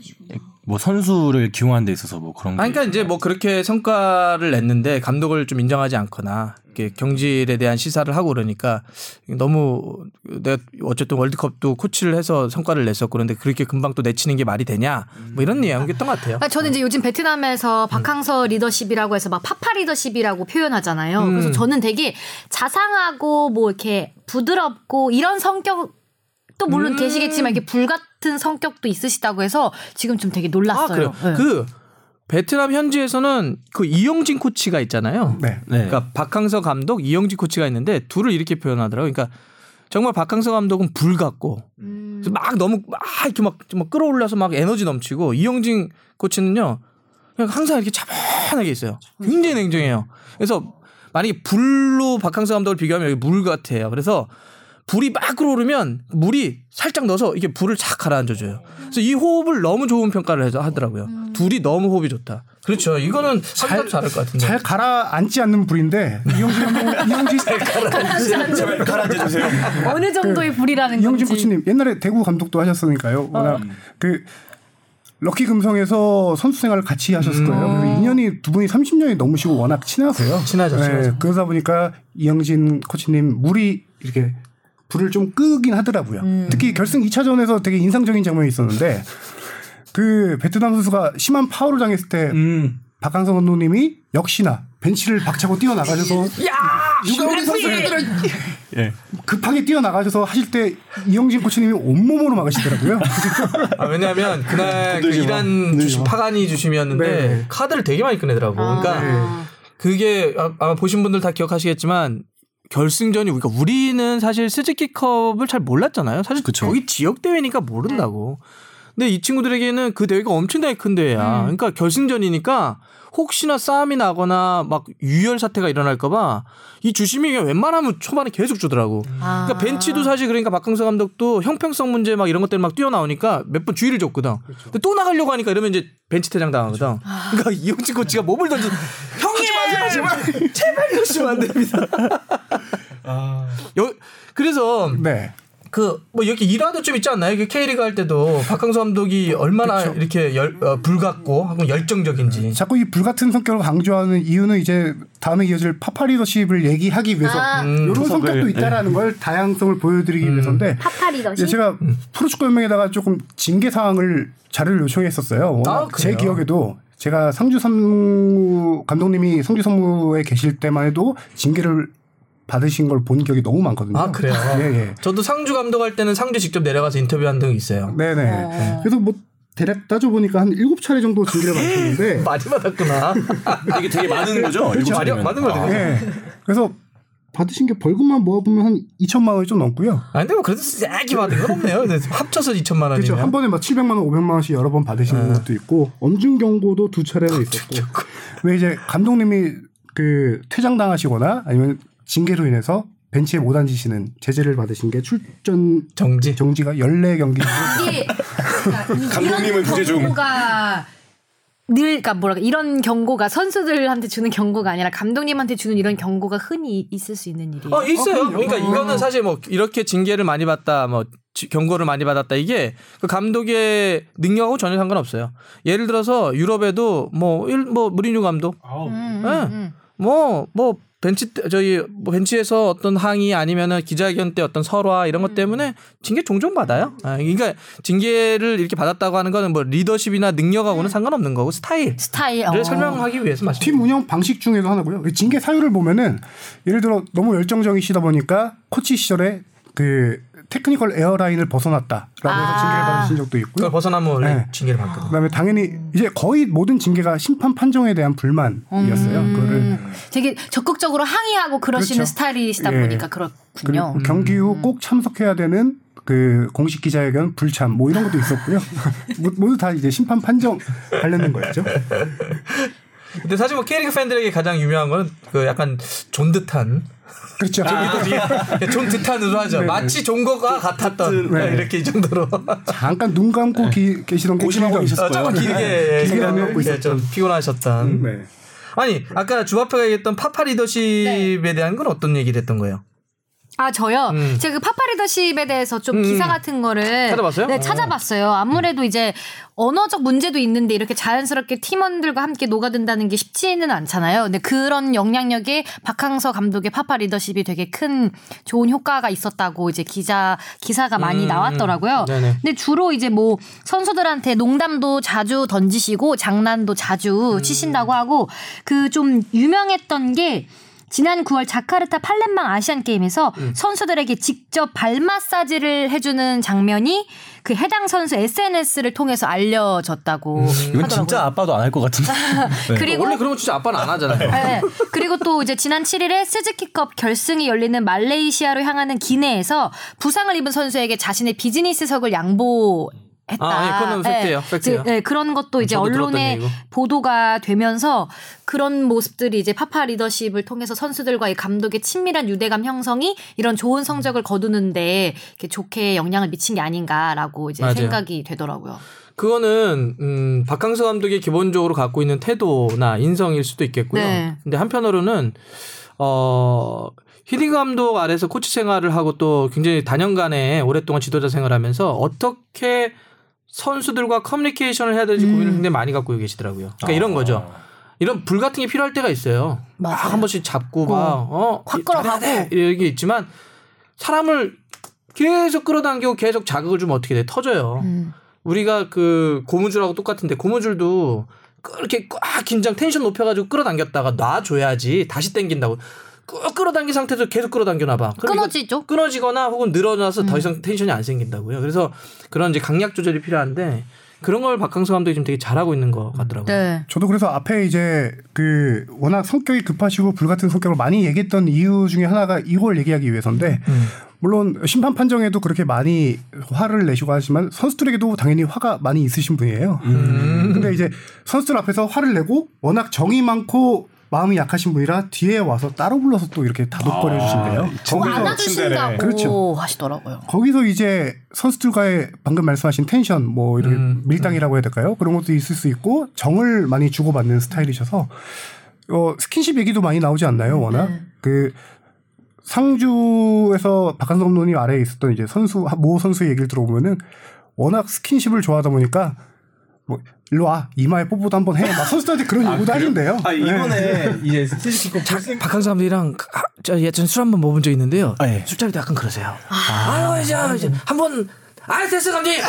뭐 선수를 기용하는 데 있어서 뭐 그런 게 아, 그러니까 이제 뭐 그렇게 성과를 냈는데 감독을 좀 인정하지 않거나 이렇게 경질에 대한 시사를 하고 그러니까 너무 내가 어쨌든 월드컵도 코치를 해서 성과를 냈었고 그런데 그렇게 금방 또 내치는 게 말이 되냐 뭐 이런 내용이었던 것 같아요. 아, 저는 이제 요즘 베트남에서 박항서 리더십이라고 해서 막 파파 리더십이라고 표현하잖아요. 음. 그래서 저는 되게 자상하고 뭐 이렇게 부드럽고 이런 성격 또 물론 음. 계시겠지만 이게 불같 은 성격도 있으시다고 해서 지금 좀 되게 아, 놀랐어요. 그래요. 네. 그 베트남 현지에서는 그 이영진 코치가 있잖아요. 네. 네. 그러니까 박항서 감독, 이영진 코치가 있는데 둘을 이렇게 표현하더라고요. 그러니까 정말 박항서 감독은 불 같고 음. 막 너무 막 이렇게 막, 막 끌어올려서 막 에너지 넘치고 이영진 코치는요 그냥 항상 이렇게 차분하게 있어요. 굉장히 냉정해요. 그래서 만약에 불로 박항서 감독을 비교하면 여기 물 같아요. 그래서 불이 막 끌어오르면 물이 살짝 넣어서 이게 불을 착 가라앉아줘요. 그래서 이 호흡을 너무 좋은 평가를 해서 하더라고요. 둘이 너무 호흡이 좋다. 그렇죠. 이거는 잘 잘할 것 같은데. 잘 가라앉지 않는 불인데 이영진 감독 이영진 제발 가라앉아 주세요. 어느 정도의 불이라는 그 이영진. 코치님 옛날에 대구 감독도 하셨으니까요. 워낙 그 럭키 금성에서 선수 생활을 같이 하셨을 거예요. 그래서 인연이 두 분이 30년이 넘으시고 워낙 친하세요. 네, 친하죠, 친하죠. 그러다 보니까 이영진 코치님 물이 이렇게 불을 좀 끄긴 하더라고요. 특히 결승 2차전에서 되게 인상적인 장면이 있었는데 그 베트남 선수가 심한 파울을 당했을 때 음. 박항성 감독님이 역시나 벤치를 박차고 뛰어나가셔서 누가 우리 선수들을 예. 급하게 뛰어나가셔서 하실 때 이영진 코치님이 온몸으로 막으시더라고요. 아, 왜냐하면 그날 그 이란 주심 파가니 주심이었는데 네. 카드를 되게 많이 꺼내더라고. 그러니까 아. 그게 아- 아마 보신 분들 다 기억하시겠지만 결승전이 우리가 우리는 사실 스즈키컵을 잘 몰랐잖아요. 사실 그쵸. 거기 지역 대회니까 모른다고. 근데 이 친구들에게는 그 대회가 엄청나게 큰 대회야. 그러니까 결승전이니까 혹시나 싸움이 나거나 막 유혈 사태가 일어날까봐 이 주심이 그냥 웬만하면 초반에 계속 주더라고. 아. 그러니까 벤치도 사실 그러니까 박항서 감독도 형평성 문제 막 이런 것들 막 뛰어나오니까 몇 번 주의를 줬거든. 근데 또 나가려고 하니까 이러면 이제 벤치 퇴장 당하거든. 그러니까 이영진 코치가 몸을 던지 형님 제발 제발 이러시면 안 됩니다. 여, 그래서 네. 그뭐 이렇게 일화도 좀 있지 않나요? 그 K리그 할 때도 박항서 감독이 얼마나 이렇게 열, 어, 불같고 하고 열정적인지. 자꾸 이 불같은 성격을 강조하는 이유는 이제 다음에 이어질 파파리더십을 얘기하기 위해서 아. 이런 성격도 있다라는 걸 다양성을 보여드리기 위해서인데 파파리더시. 예, 제가 프로축구 연맹에다가 조금 징계 사항을 자료를 요청했었어요. 아, 제? 기억에도 제가 상주 선무 감독님이 상주 선무에 계실 때만 해도 징계를 받으신 걸 본 기억이 너무 많거든요. 아 그래요. 예, 예. 저도 상주 감독할 때는 상주 직접 내려가서 인터뷰한 적이 있어요. 네네. 어. 그래서 뭐 대략 따져보니까 한 일곱 차례 정도 징계를 받았는데 많이 받았구나. 이게 되게 많은 거죠. 그렇죠. 일곱 많이. 많은 거죠. 예. 그래서 받으신 게 벌금만 모아보면 한 2천만 원이 좀 넘고요. 아 근데 뭐 그래도 세게 받은 건 없네요. 합쳐서 2천만 원이면. 그렇죠. 한 번에 막 700만 원, 500만 원씩 여러 번 받으시는 것도 있고 엄중 경고도 두 차례나 있었고. 왜 이제 감독님이 그 퇴장당하시거나 아니면 징계로 인해서 벤치에 못 앉으시는 제재를 받으신 게 출전 정지. 정지가 14경기. 이게 그러니까 감독님은 이런 부재 중. 늘 그러니까 뭐랄까 이런 경고가 선수들한테 주는 경고가 아니라 감독님한테 주는 이런 경고가 흔히 있을 수 있는 일이에요. 어 있어요. 어. 그러니까 어. 이거는 사실 뭐 이렇게 징계를 많이 받다, 뭐 지- 경고를 많이 받았다 이게 그 감독의 능력하고 전혀 상관없어요. 예를 들어서 유럽에도 뭐일뭐 무리뉴 감독, 음, 예. 음. 뭐 뭐 벤치 때- 저희 뭐 벤치에서 어떤 항의 아니면은 기자회견 때 어떤 설화 이런 것 때문에 징계 종종 받아요. 아, 그러니까 징계를 이렇게 받았다고 하는 거는 뭐 리더십이나 능력하고는 상관없는 거고 스타일을 스타일. 어. 설명하기 위해서 말씀. 팀 운영 방식 중에도 하나고요. 그 징계 사유를 보면은 예를 들어 너무 열정적이시다 보니까 코치 시절에 그 technical area 라인을 벗어났다라고 해서 아. 징계를 받으신 적도 있고요. 그걸 벗어나면 네. 징계를 받거든. 그다음에 당연히 이제 거의 모든 징계가 심판 판정에 대한 불만이었어요. 음. 그거를 되게 적극적으로 항의하고 그러시는 그렇죠. 스타일이시다 예. 보니까 그렇군요. 경기 후 꼭 참석해야 되는 그 공식 기자회견 불참 뭐 이런 것도 있었고요. 모- 모두 다 이제 심판 판정 관련된 거였죠. 근데 사실 뭐 K리그 팬들에게 가장 유명한 거는 그 약간 존듯한 그렇죠. 존 듯한으로 하죠. 마치 존 거가 같았던 네. 이렇게 이 정도로. 잠깐 눈 감고 기- 계시던 게 고심하고. 어, 조금 길게 길게 생각- 안 먹고 예, 좀 피곤하셨던. 네. 아니 아까 주바페가 얘기했던 파파 리더십에 대한 건 어떤 얘기를 했던 거예요? 아 저요. 음. 제가 그 파파리더십에 대해서 좀 음. 기사 같은 거를 찾아봤어요? 네, 어. 찾아봤어요. 아무래도 이제 언어적 문제도 있는데 이렇게 자연스럽게 팀원들과 함께 녹아든다는 게 쉽지는 않잖아요. 근데 그런 영향력에 박항서 감독의 파파 리더십이 되게 큰 좋은 효과가 있었다고 이제 기자 기사가 많이 음, 나왔더라고요. 네네. 근데 주로 이제 뭐 선수들한테 농담도 자주 던지시고 장난도 자주 음. 치신다고 하고 그 좀 유명했던 게 지난 9월 자카르타 팔렘방 아시안 게임에서 음. 선수들에게 직접 발 마사지를 해주는 장면이 그 해당 선수 SNS를 통해서 알려졌다고 이건 진짜 아빠도 안 할 것 같은데. 네. 그리고 원래 그런 거 진짜 아빠는 안 하잖아요. 네. 그리고 또 이제 지난 7일에 스즈키컵 결승이 열리는 말레이시아로 향하는 기내에서 부상을 입은 선수에게 자신의 비즈니스석을 양보 했다. 아, 예, 그거는 팩트예요. 팩트예요. 네, 그런 것도 이제 언론에. 보도가 되면서 그런 모습들이 이제 파파 리더십을 통해서 선수들과의 감독의 친밀한 유대감 형성이 이런 좋은 성적을 거두는데 이렇게 좋게 영향을 미친 게 아닌가라고 이제 맞아요. 생각이 되더라고요. 그거는 음, 박항서 감독이 기본적으로 갖고 있는 태도나 인성일 수도 있겠고요. 네. 근데 한편으로는 어 히딩 감독 아래서 코치 생활을 하고 또 굉장히 다년간에 오랫동안 지도자 생활하면서 어떻게 선수들과 커뮤니케이션을 해야 될지 고민을 굉장히 많이 갖고 계시더라고요. 그러니까 이런 거죠. 이런 불 같은 게 필요할 때가 있어요. 막 맞아요. 한 번씩 잡고 막 어, 확 끌어가고. 잘해야 돼. 이런 게 있지만 사람을 계속 끌어당기고 계속 자극을 주면 어떻게 돼? 터져요. 음. 우리가 그 고무줄하고 똑같은데 고무줄도 그렇게 꽉 긴장 텐션 높여가지고 끌어당겼다가 놔줘야지 다시 당긴다고 꾹 끌어당긴 상태에서 계속 끌어당겨나 봐. 이거 끊어지죠? 끊어지거나 혹은 늘어나서 음. 더 이상 텐션이 안 생긴다고요. 그래서 그런 이제 강약 조절이 필요한데 그런 걸 박항서 감독이 지금 되게 잘하고 있는 것 같더라고요. 네. 저도 그래서 앞에 이제 그 워낙 성격이 급하시고 불같은 성격을 많이 얘기했던 이유 중에 하나가 이걸 얘기하기 위해서인데 음. 물론 심판 판정에도 그렇게 많이 화를 내시고 하지만 선수들에게도 당연히 화가 많이 있으신 분이에요. 음. 근데 이제 선수들 앞에서 화를 내고 워낙 정이 많고 마음이 약하신 분이라 뒤에 와서 따로 불러서 또 이렇게 다독거려 주신대요. 뭐 안아주신다고 그렇죠. 하시더라고요. 거기서 이제 선수들과의 방금 말씀하신 텐션 뭐 이렇게 음, 밀당이라고 해야 될까요? 그런 것도 있을 수 있고 정을 많이 주고받는 스타일이셔서 어 스킨십 얘기도 많이 나오지 않나요? 워낙 네. 그 상주에서 박한성 감독님 아래에 있었던 이제 선수 모 선수 얘기를 들어보면은 워낙 스킨십을 좋아하다 보니까 뭐 일로 와 이마에 뽀뽀도 한번 해. 막 선수들한테 그런 요구도 하신대요. 아 네. 이번에 이제 스즈키컵 박항서 감독이랑 그- 아, 저 예전 술 한번 먹은 적 있는데요. 아, 예. 술자리도 약간 그러세요. 아, 유 이제 이제 한번 아 됐어 감독님.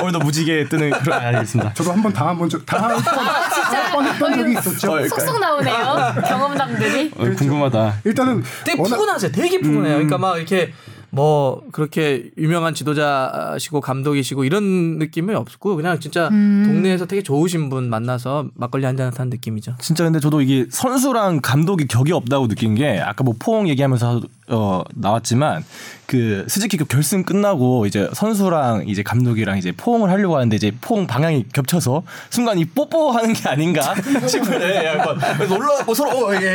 오늘도 무지개 뜨는 그런 아, 알겠습니다. 저도 한번 당한 번 적- 당한 진짜 뻔했던 적이 있었죠. 어, 쏙쏙 나오네요. 경험담들이. 어, 궁금하다. 일단은 되게 워낙- 푸근하세요. 되게 푸근해요. 그러니까 막 이렇게 뭐 그렇게 유명한 지도자시고 감독이시고 이런 느낌이 없고 그냥 진짜 동네에서 되게 좋으신 분 만나서 막걸리 한잔 하는 느낌이죠. 진짜 근데 저도 이게 선수랑 감독이 격이 없다고 느낀 게 아까 뭐 포옹 얘기하면서 어 나왔지만 그 스즈키급 결승 끝나고 이제 선수랑 이제 감독이랑 이제 포옹을 하려고 하는데 이제 포옹 방향이 겹쳐서 순간 이 뽀뽀하는 게 아닌가 싶을 때 약간 그래서 올라가고 서로 어, 이게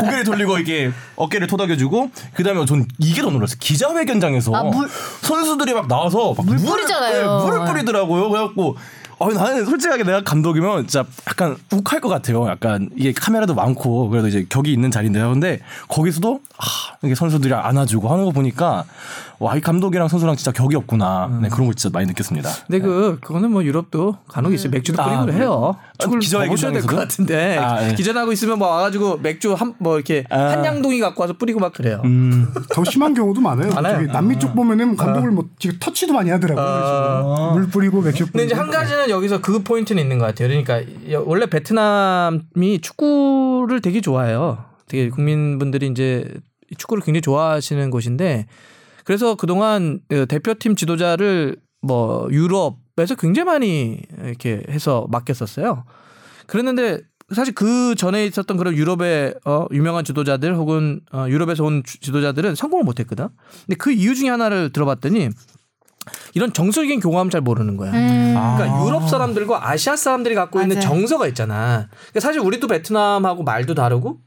고개를 돌리고 이게 어깨를 토닥여주고 그다음에 전 이게 더 놀랐어요. 기자회견장에서 아, 물- 선수들이 막 나와서 막물 뿌리잖아요. 네, 물을 뿌리더라고요. 그래갖고 아 나는 솔직하게 내가 감독이면 진짜 약간 욱할 것 같아요. 약간 이게 카메라도 많고 그래도 이제 격이 있는 자리인데요. 근데 거기서도 아, 이게 선수들이 안아주고 하는 거 보니까 와 이 감독이랑 선수랑 진짜 격이 없구나. 네, 그런 거 진짜 많이 느꼈습니다. 근데 그 그거는 뭐 유럽도 간혹 있어요. 맥주도 아, 뿌리고 그래요? 해요. 아, 축구를? 보셔야 될 것 같은데 아, 예. 기자 하고 있으면 뭐 와가지고 맥주 한 뭐 이렇게 아. 한 양동이 갖고 와서 뿌리고 막 그래요. 더 심한 경우도 많아요. 많아요? 저기 남미 쪽 보면은 감독을 뭐 지금 터치도 많이 하더라고요. 물 뿌리고 맥주 뿌리고. 근데 이제 한 가지는 여기서 그 포인트는 있는 것 같아요. 그러니까 원래 베트남이 축구를 되게 좋아해요. 되게 국민분들이 이제 축구를 굉장히 좋아하시는 곳인데 그래서 그동안 그 대표팀 지도자를 뭐 유럽에서 굉장히 많이 이렇게 해서 맡겼었어요. 그랬는데 사실 그 전에 있었던 그런 유럽의 어, 유명한 지도자들 혹은 어, 유럽에서 온 주- 지도자들은 성공을 못했거든. 근데 그 이유 중에 하나를 들어봤더니 이런 정서적인 교감을 잘 모르는 거야. 음. 그러니까 유럽 사람들과 아시아 사람들이 갖고 있는 맞아요. 정서가 있잖아. 그러니까 사실 우리도 베트남하고 말도 다르고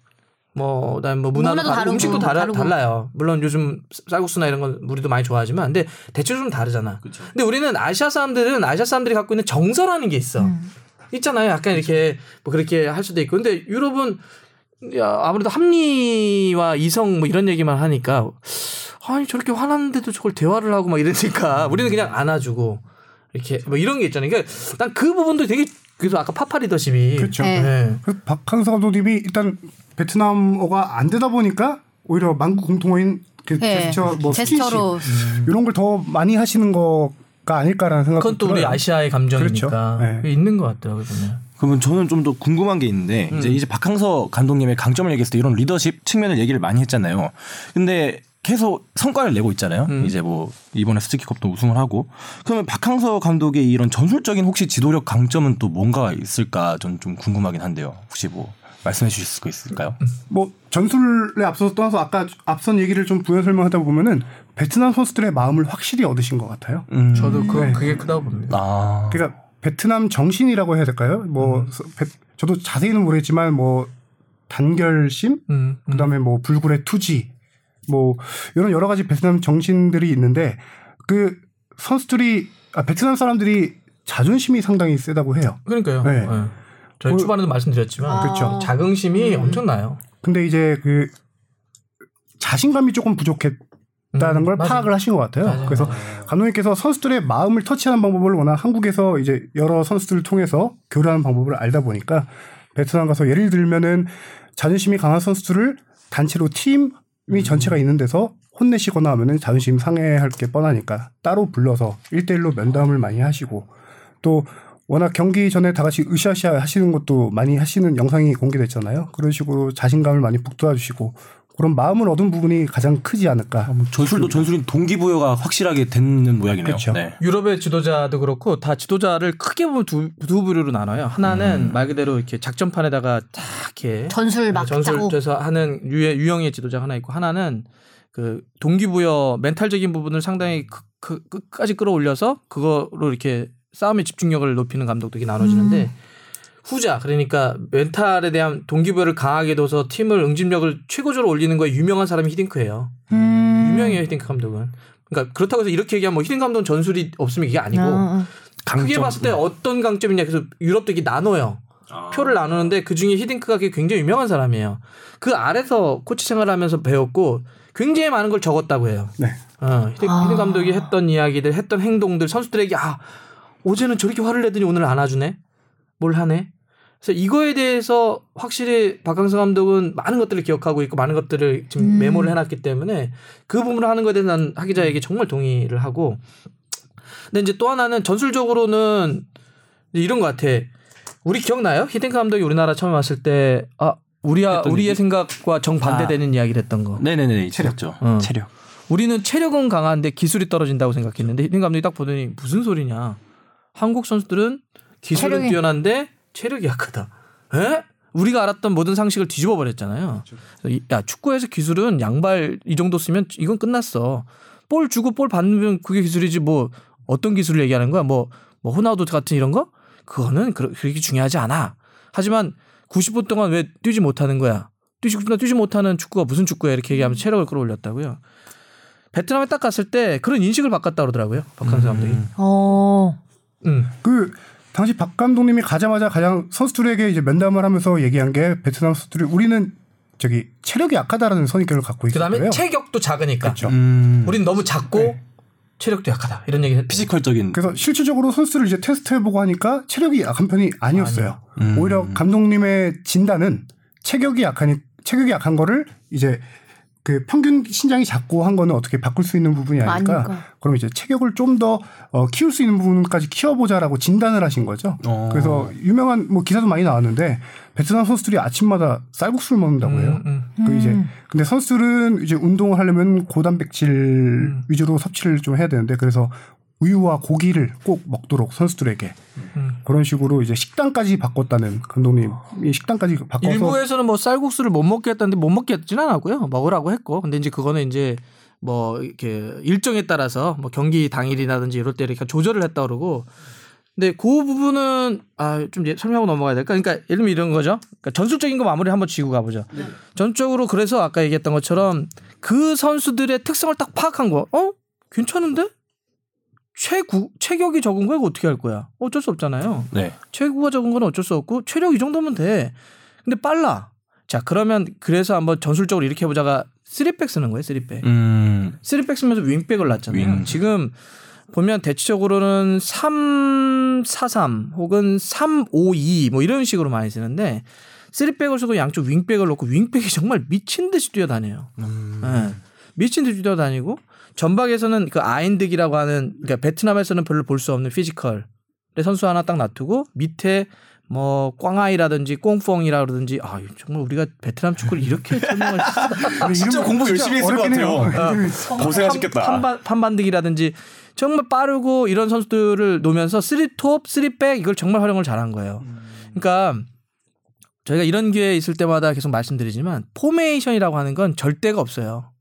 뭐 그다음에 뭐 문화도, 문화도 다르고, 음식도 다르. 달라요. 물론 요즘 쌀국수나 이런 건 우리도 많이 좋아하지만 근데 대체로 좀 다르잖아. 근데 우리는 아시아 사람들은 아시아 사람들이 갖고 있는 정서라는 게 있어. 음. 있잖아요. 약간 이렇게 뭐 그렇게 할 수도 있고. 근데 유럽은 야, 아무래도 합리와 이성 뭐 이런 얘기만 하니까 아니 저렇게 화났는데도 저걸 대화를 하고 막 이러니까 우리는 그냥 안아주고 이렇게 뭐 이런 게 있잖아요. 그러니까 난 그 부분도 되게 그래서 아까 파파 리더십이 그렇죠. 네. 네. 그래서 박항서 감독님이 일단 베트남어가 안 되다 보니까 오히려 만국 공통어인 그 네. 제스처 뭐 제스처로. 스킨십 이런 걸 더 많이 하시는 거가 아닐까라는 생각도 그건 또 우리 들어요. 아시아의 감정이니까 그렇죠. 네. 있는 것 같더라고요. 보면. 그러면 저는 좀 더 궁금한 게 있는데 이제 이제 박항서 감독님의 강점을 얘기했을 때 이런 리더십 측면을 얘기를 많이 했잖아요. 근데 계속 성과를 내고 있잖아요. 이제 뭐 이번에 스티키컵도 우승을 하고 그러면 박항서 감독의 이런 전술적인 혹시 지도력 강점은 또 뭔가 있을까 전좀 궁금하긴 한데요. 혹시 뭐 말씀해 주실 수 있을까요? 뭐 전술에 앞서서 떠나서 아까 앞선 얘기를 좀 부연 설명하다 보면은 베트남 선수들의 마음을 확실히 얻으신 것 같아요. 음. 저도 그, 네. 그게 크다고 봅니다. 아. 그러니까 베트남 정신이라고 해야 될까요? 뭐 음. 서- 베- 저도 자세히는 모르겠지만 뭐 단결심, 음, 음. 그다음에 뭐 불굴의 투지, 뭐 이런 여러 가지 베트남 정신들이 있는데 그 선수들이 아, 베트남 사람들이 자존심이 상당히 세다고 해요. 그러니까요. 네. 네. 저희 그- 초반에도 말씀드렸지만 그렇죠. 자긍심이 음. 엄청나요. 근데 이제 그 자신감이 조금 부족했다는 음, 걸 맞아요. 파악을 하신 것 같아요. 맞아요. 그래서 감독님께서 선수들의 마음을 터치하는 방법을 워낙 한국에서 이제 여러 선수들을 통해서 교류하는 방법을 알다 보니까 베트남 가서 예를 들면은 자존심이 강한 선수들을 단체로 팀이 음. 전체가 있는 데서 혼내시거나 하면은 자존심 상해할 게 뻔하니까 따로 불러서 1대1로 면담을 많이 하시고 또 워낙 경기 전에 다 같이 으쌰으쌰 하시는 것도 많이 하시는 영상이 공개됐잖아요. 그런 식으로 자신감을 많이 북돋아 주시고 그런 마음을 얻은 부분이 가장 크지 않을까. 전술도 전술인 동기부여가 확실하게 되는 모양이네요. 그렇죠. 네. 유럽의 지도자도 그렇고 다 지도자를 크게 보면 두, 두 부류로 나눠요. 하나는 말 그대로 이렇게 작전판에다가 딱 이렇게 전술 막 짜고. 전술에서 하는 유형의 지도자가 하나 있고 하나는 그 동기부여 멘탈적인 부분을 상당히 그, 그, 끝까지 끌어올려서 그거로 이렇게 싸움의 집중력을 높이는 감독도 이렇게 나눠지는데 후자 그러니까 멘탈에 대한 동기부여를 강하게 둬서 팀을 응집력을 최고조로 올리는 거에 유명한 사람이 히딩크예요. 음. 유명해요 히딩크 감독은. 그러니까 그렇다고 해서 이렇게 얘기하면 뭐 히딩크 감독은 전술이 없으면 이게 아니고 어, 어. 크게 봤을 때 어떤 강점이냐 그래서 유럽도 이게 나눠요. 표를 나누는데 그 중에 히딩크가 굉장히 유명한 사람이에요. 그 아래서 코치 생활하면서 배웠고 굉장히 많은 걸 적었다고 해요. 네. 어, 히딩, 히딩 감독이 했던 이야기들, 했던 행동들, 선수들에게 아 어제는 저렇게 화를 내더니 오늘 안아주네, 뭘 하네. 그래서 이거에 대해서 확실히 박강서 감독은 많은 것들을 기억하고 있고 많은 것들을 지금 메모를 해놨기 때문에 그 부분을 하는 것에 대해서 난 하 기자에게 정말 동의를 하고. 근데 이제 또 하나는 전술적으로는 이런 것 같아. 우리 기억나요? 히딩크 감독이 우리나라 처음 왔을 때 아 우리야 우리의 얘기? 생각과 정 반대되는 이야기를 했던 거. 네네네 체력죠. 어. 체력. 우리는 체력은 강한데 기술이 떨어진다고 생각했는데 히딩 감독이 딱 보더니 무슨 소리냐. 한국 선수들은 기술은 체력이- 뛰어난데 체력이 약하다. 에? 우리가 알았던 모든 상식을 뒤집어 버렸잖아요. 이- 야 축구에서 기술은 양발 이 정도 쓰면 이건 끝났어. 볼 주고 볼 받으면 그게 기술이지 뭐 어떤 기술을 얘기하는 거야? 뭐, 뭐 호나우도 같은 이런 거? 그거는 그렇게 중요하지 않아. 하지만 90분 동안 왜 뛰지 못하는 거야? 뛰지, 뛰지 못하는 축구가 무슨 축구야? 이렇게 얘기하면 체력을 끌어올렸다고요. 베트남에 딱 갔을 때 그런 인식을 바꿨다 그러더라고요. 박항서 감독이. 어. 음. 그 당시 박 감독님이 가자마자 가장 선수들에게 이제 면담을 하면서 얘기한 게 베트남 선수들이 우리는 저기 체력이 약하다라는 선입견을 갖고 있을 그다음에. 체격도 작으니까. 그렇죠. 음. 우린 너무 작고 네. 체력도 약하다. 이런 얘기 했 피지컬적인. 그래서 실질적으로 선수를 이제 테스트해보고 하니까 체력이 약한 편이 아니었어요. 음. 오히려 감독님의 진단은 체격이 약하니 체격이 약한 거를 이제 그 평균 신장이 작고 한 거는 어떻게 바꿀 수 있는 부분이 아닐까. 아니까. 그럼 이제 체격을 좀 더 어, 키울 수 있는 부분까지 키워보자라고 진단을 하신 거죠. 어. 그래서 유명한 뭐 기사도 많이 나왔는데 베트남 선수들이 아침마다 쌀국수를 먹는다고 해요. 음, 음. 그 이제 근데 선수들은 이제 운동을 하려면 고단백질 음. 위주로 섭취를 좀 해야 되는데 그래서 우유와 고기를 꼭 먹도록 선수들에게 음. 그런 식으로 이제 식단까지 바꿨다는 감독님 이 식단까지 바꿔서 일부에서는 뭐 쌀국수를 못 먹게 했다는데 못 먹게 했지는 않았고요. 먹으라고 했고. 근데 이제 그거는 이제 뭐 이렇게 일정에 따라서 뭐 경기 당일이라든지 이럴 때 이렇게 조절을 했다 그러고. 근데 그 부분은 아 좀 설명하고 넘어가야 될까? 그러니까 예를 들면 이런 거죠. 그러니까 전술적인 거 마무리 한번 지고 가보죠. 전적으로 그래서 아까 얘기했던 것처럼 그 선수들의 특성을 딱 파악한 거. 어? 괜찮은데? 최구 체격이 적은 거야 어떻게 할 거야? 어쩔 수 없잖아요. 네. 체구가 적은 건 어쩔 수 없고 체력 이 정도면 돼. 근데 빨라. 자 그러면 그래서 한번 전술적으로 이렇게 해보자가 3백 쓰는 거예요. 3백. 음. 3백 쓰면서 윙백을 놨잖아요. 윙. 지금 보면 대체적으로는 343 혹은 352 뭐 이런 식으로 많이 쓰는데 3백을 쓰고 양쪽 윙백을 놓고 윙백이 정말 미친 듯이 뛰어다녀요. 예. 미친 듯이 뛰어다니고 전방에서는 그 아인득이라고 하는 그러니까 베트남에서는 별로 볼 수 없는 피지컬 의 선수 하나 딱 놔두고 밑에 뭐 꽝하이라든지 꽁푸엉이라 그러든지 아 정말 우리가 베트남 축구를 이렇게 설명할 수 진짜 공부 열심히 했을 것 같아요. 해요. 고생하셨겠다. 판반, 판반득이라든지 정말 빠르고 이런 선수들을 놓으면서 3톱, 3백 이걸 정말 활용을 잘한 거예요. 그러니까 저희가 이런 기회 있을 때마다 계속 말씀드리지만 포메이션이라고 하는 건 절대가 없어요.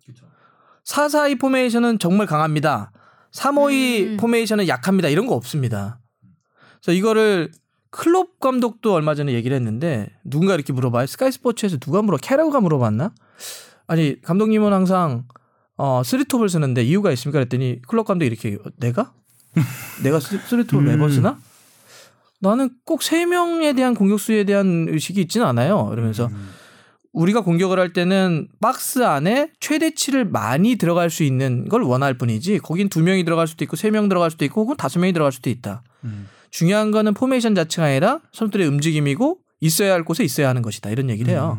442 포메이션은 정말 강합니다. 352 음. 포메이션은 약합니다. 이런 거 없습니다. 그래서 이거를 클롭 감독도 얼마 전에 얘기를 했는데 누군가 이렇게 물어봐요. 스카이 스포츠에서 누가 물어? 캐러가 물어봤나? 아니 감독님은 항상 어 쓰리톱을 쓰는데 이유가 있습니까? 그랬더니 클롭 감독이 이렇게. 내가 내가 쓰- 쓰리톱을 매번 쓰나? 나는 꼭 세 명에 대한 공격수에 대한 의식이 있지는 않아요. 이러면서 우리가 공격을 할 때는 박스 안에 최대치를 많이 들어갈 수 있는 걸 원할 뿐이지 거긴 두 명이 들어갈 수도 있고 세 명 들어갈 수도 있고 혹은 다섯 명이 들어갈 수도 있다. 중요한 거는 포메이션 자체가 아니라 선수들의 움직임이고 있어야 할 곳에 있어야 하는 것이다. 이런 얘기를 해요.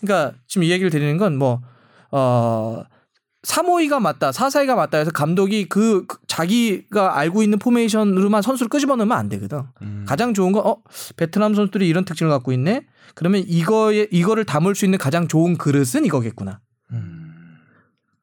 그러니까 지금 이 얘기를 드리는 건 뭐, 어, 352가 맞다, 442가 맞다 해서 감독이 그, 그 자기가 알고 있는 포메이션으로만 선수를 끄집어 넣으면 안 되거든. 가장 좋은 건, 어, 베트남 선수들이 이런 특징을 갖고 있네? 그러면 이거에, 이거를 담을 수 있는 가장 좋은 그릇은 이거겠구나.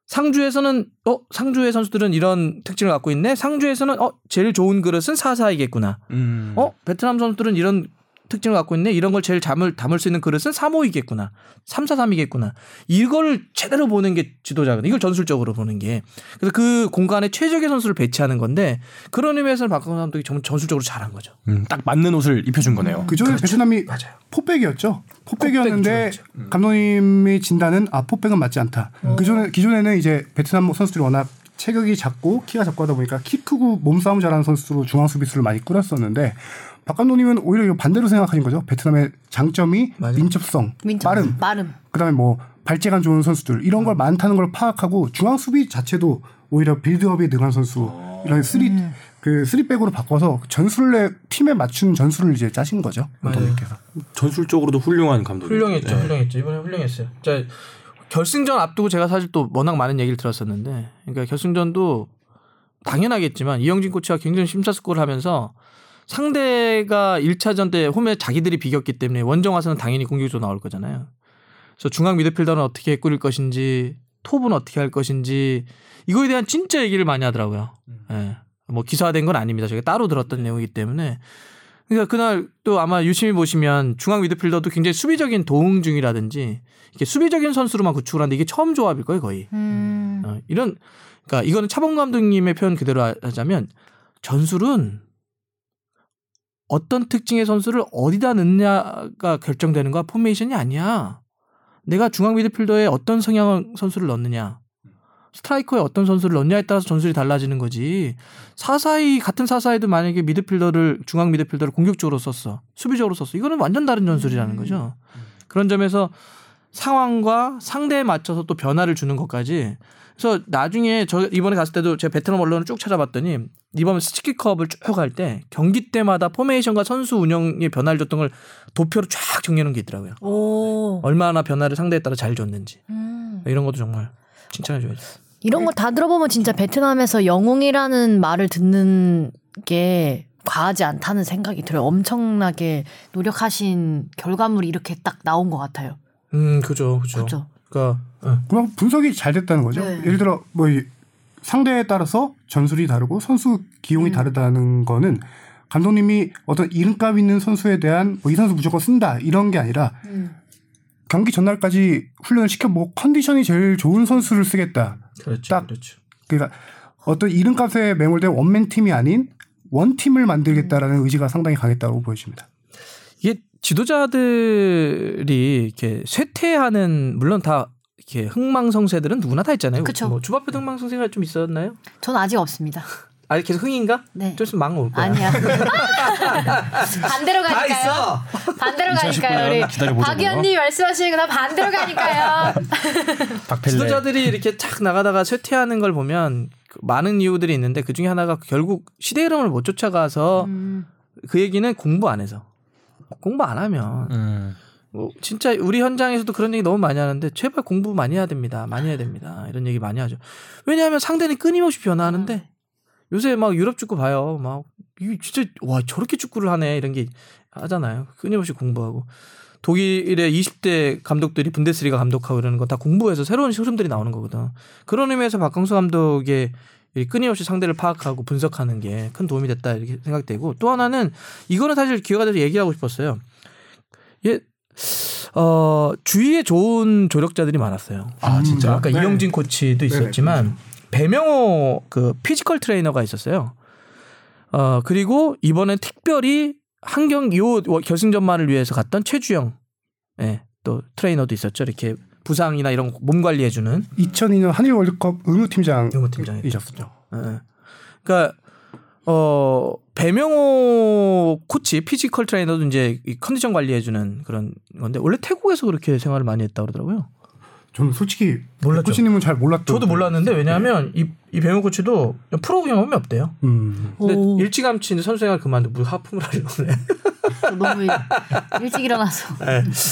상주에서는, 어, 상주의 선수들은 이런 특징을 갖고 있네? 상주에서는, 어, 제일 좋은 그릇은 442겠구나. 음. 어 베트남 선수들은 이런 특징을 갖고 있네. 이런 걸 제일 담을 담을 수 있는 그릇은 3호이겠구나. 343이겠구나. 이걸 제대로 보는 게 지도자거든. 이걸 전술적으로 보는 게. 그래서 그 공간에 최적의 선수를 배치하는 건데 그런 의미에서는 박항서 감독이 정- 전술적으로 잘한 거죠. 음, 딱 맞는 옷을 입혀준 거네요. 그 전에 베트남이 맞아요. 포백이었죠. 포백이었는데 포백 감독님이 진단은 아 포백은 맞지 않다. 그 전에 기존에는 이제 베트남 선수들이 워낙 체격이 작고 키가 작고 하다 보니까 키 크고 몸싸움 잘하는 선수로 중앙 수비수를 많이 꾸렸었는데 박 감독님은 오히려 반대로 생각하신 거죠. 베트남의 장점이 맞아요. 민첩성, 민첩. 빠름, 빠름. 그다음에 뭐 발재간 좋은 선수들 이런 걸 많다는 걸 파악하고 중앙 수비 자체도 오히려 빌드업이 능한 선수 이런 쓰리 그 쓰리백으로 바꿔서 전술을 내 팀에 맞춘 전술을 이제 짜신 거죠. 감독님께서. 전술적으로도 훌륭한 감독. 훌륭했죠, 네. 훌륭했죠. 이번에 훌륭했어요. 자, 결승전 앞두고 제가 사실 또 워낙 많은 얘기를 들었었는데, 그러니까 결승전도 당연하겠지만 이영진 코치가 굉장히 심사숙고를 하면서 상대가 1차전 때 홈에 자기들이 비겼기 때문에 원정 와서는 당연히 공격적으로 나올 거잖아요. 그래서 중앙 미드필더는 어떻게 꾸릴 것인지, 톱은 어떻게 할 것인지 이거에 대한 진짜 얘기를 많이 하더라고요. 예. 뭐 기사화된 건 아닙니다. 저희가 따로 들었던 내용이기 때문에. 그러니까 그날 또 아마 유심히 보시면 중앙 미드필더도 굉장히 수비적인 도응 중이라든지 이렇게 수비적인 선수로만 구축을 하는데 이게 처음 조합일 거예요 거의. 음. 어, 이런 그러니까 이거는 차범 감독님의 표현 그대로 하자면 전술은 어떤 특징의 선수를 어디다 넣느냐가 결정되는 거야 포메이션이 아니야. 내가 중앙 미드필더에 어떤 성향 선수를 넣느냐. 스트라이커에 어떤 선수를 넣냐에 따라서 전술이 달라지는 거지. 사사이 같은 사사이도 만약에 미드필더를 중앙 미드필더를 공격적으로 썼어. 수비적으로 썼어. 이거는 완전 다른 전술이라는 거죠. 그런 점에서 상황과 상대에 맞춰서 또 변화를 주는 것까지. 그래서 나중에 저 이번에 갔을 때도 제가 베트남 언론을 쭉 찾아봤더니 이번 스티키컵을 쭉갈때 경기 때마다 포메이션과 선수 운영의 변화를 줬던 걸 도표로 쫙 놓은 게 있더라고요. 오. 얼마나 변화를 상대에 따라 잘 줬는지. 음. 이런 것도 정말 칭찬해 줘야죠. 이런 거 다 들어보면 진짜 베트남에서 영웅이라는 말을 듣는 게 과하지 않다는 생각이 들어요. 엄청나게 노력하신 결과물이 이렇게 딱 나온 것 같아요. 음, 그죠, 그죠. 그렇죠. 그러니까 어. 그럼 분석이 잘 됐다는 거죠. 네. 예를 들어 뭐이 상대에 따라서 전술이 다르고 선수 기용이 다르다는 거는 감독님이 어떤 이름값 있는 선수에 대한 뭐 이 선수 무조건 쓴다 이런 게 아니라 경기 전날까지 훈련을 시켜보고 컨디션이 제일 좋은 선수를 쓰겠다. 그렇죠, 딱 그렇죠. 그러니까 어떤 이름값에 매몰된 원맨 팀이 아닌 원 팀을 만들겠다라는 의지가 상당히 강했다고 보여집니다. 지도자들이 이렇게 쇠퇴하는 물론 다 이렇게 흥망성쇠들은 누구나 다 있잖아요. 그쵸. 뭐 주바페 흥망성쇠가 좀 있었나요? 전 아직 없습니다. 아 계속 흥인가? 네. 좀 있으면 망올 거야. 아니야. 반대로 가니까요. 반대로 가니까요. 우리 기다려보자고요. 박 의원님 말씀하시는 거다 반대로 가니까요. 지도자들이 이렇게 착 나가다가 쇠퇴하는 걸 보면 그 많은 이유들이 있는데 그 중에 하나가 결국 시대 흐름을 못 쫓아가서 음. 그 얘기는 공부 안 해서 공부 안 하면 음. 뭐 진짜 우리 현장에서도 그런 얘기 너무 많이 하는데 제발 공부 많이 해야 됩니다. 많이 해야 됩니다. 이런 얘기 많이 하죠. 왜냐하면 상대는 끊임없이 변화하는데 요새 막 유럽 축구 봐요. 막 이게 진짜 와 저렇게 축구를 하네 이런 게 하잖아요. 끊임없이 공부하고 독일의 20대 감독들이 분데스리가 감독하고 이러는 건 다 공부해서 새로운 흐름들이 나오는 거거든. 그런 의미에서 박광수 감독의 이 끊임없이 상대를 파악하고 분석하는 게 큰 도움이 됐다 이렇게 생각되고 또 하나는 이거는 사실 기회가 돼서 얘기하고 싶었어요. 예, 어, 주위에 좋은 조력자들이 많았어요. 아 진짜. 아까 네. 이영진 코치도 있었지만 배명호 그 피지컬 트레이너가 있었어요. 어 그리고 이번에 특별히 한경 요 결승전만을 위해서 갔던 최주영, 예, 또 트레이너도 있었죠. 이렇게 부상이나 이런 몸 관리해주는 2002년 한일 월드컵 의무팀장 의무팀장이죠. 이셨죠. 예. 그러니까 어 배명호 코치 피지컬 트레이너도 이제 이 컨디션 관리해주는 그런 건데 원래 태국에서 그렇게 생활을 많이 했다 고 그러더라고요. 저는 솔직히 몰랐죠. 코치님은 잘 몰랐던. 저도 몰랐는데 왜냐하면 이, 이 배명호 코치도 프로 경험이 없대요. 음. 근데 오. 일찌감치 이제 선수 생활 그만두고 무슨 하품을 하려고 그래. 너무 일- 일찍 일어나서.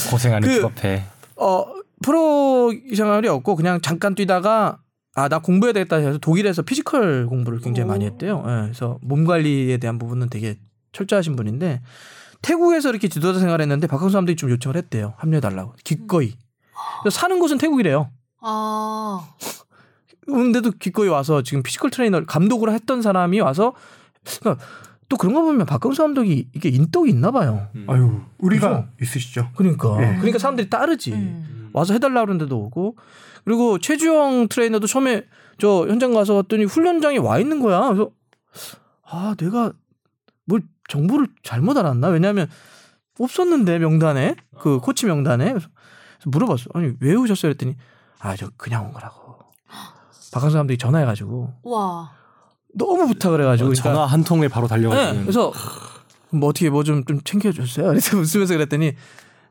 고생하는 그- 주바페. 어 프로 생활이 없고 그냥 잠깐 뛰다가 아 나 공부해야 되겠다 해서 독일에서 피지컬 공부를 굉장히 많이 했대요. 예, 그래서 몸 관리에 대한 부분은 되게 철저하신 분인데 태국에서 이렇게 지도자 생활했는데 박항서 감독이 좀 요청을 했대요. 합류해 달라고 기꺼이. 그래서 사는 곳은 태국이래요. 아. 근데도 기꺼이 와서 지금 피지컬 트레이너 감독으로 했던 사람이 와서 그러니까 또 그런 거 보면 박항서 감독이 이게 인덕이 있나 봐요. 아유 우리가 그죠? 있으시죠. 그러니까 예. 그러니까 사람들이 따르지. 음. 와서 해달라 그러는데도 오고 그리고 최주영 트레이너도 처음에 저 현장 가서 봤더니 훈련장에 와 있는 거야. 그래서 아 내가 뭘 정보를 잘못 알았나? 왜냐하면 없었는데 명단에 그 코치 명단에 그래서 물어봤어. 아니 왜 오셨어요? 그랬더니 아 저 그냥 온 거라고. 박항서 감독이 전화해가지고 와. 너무 부탁을 해가지고 그러니까 전화 한 통에 바로 네, 달려가지고 그래서 뭐 어떻게 뭐좀좀 챙겨줬어요. 그래서 웃으면서 그랬더니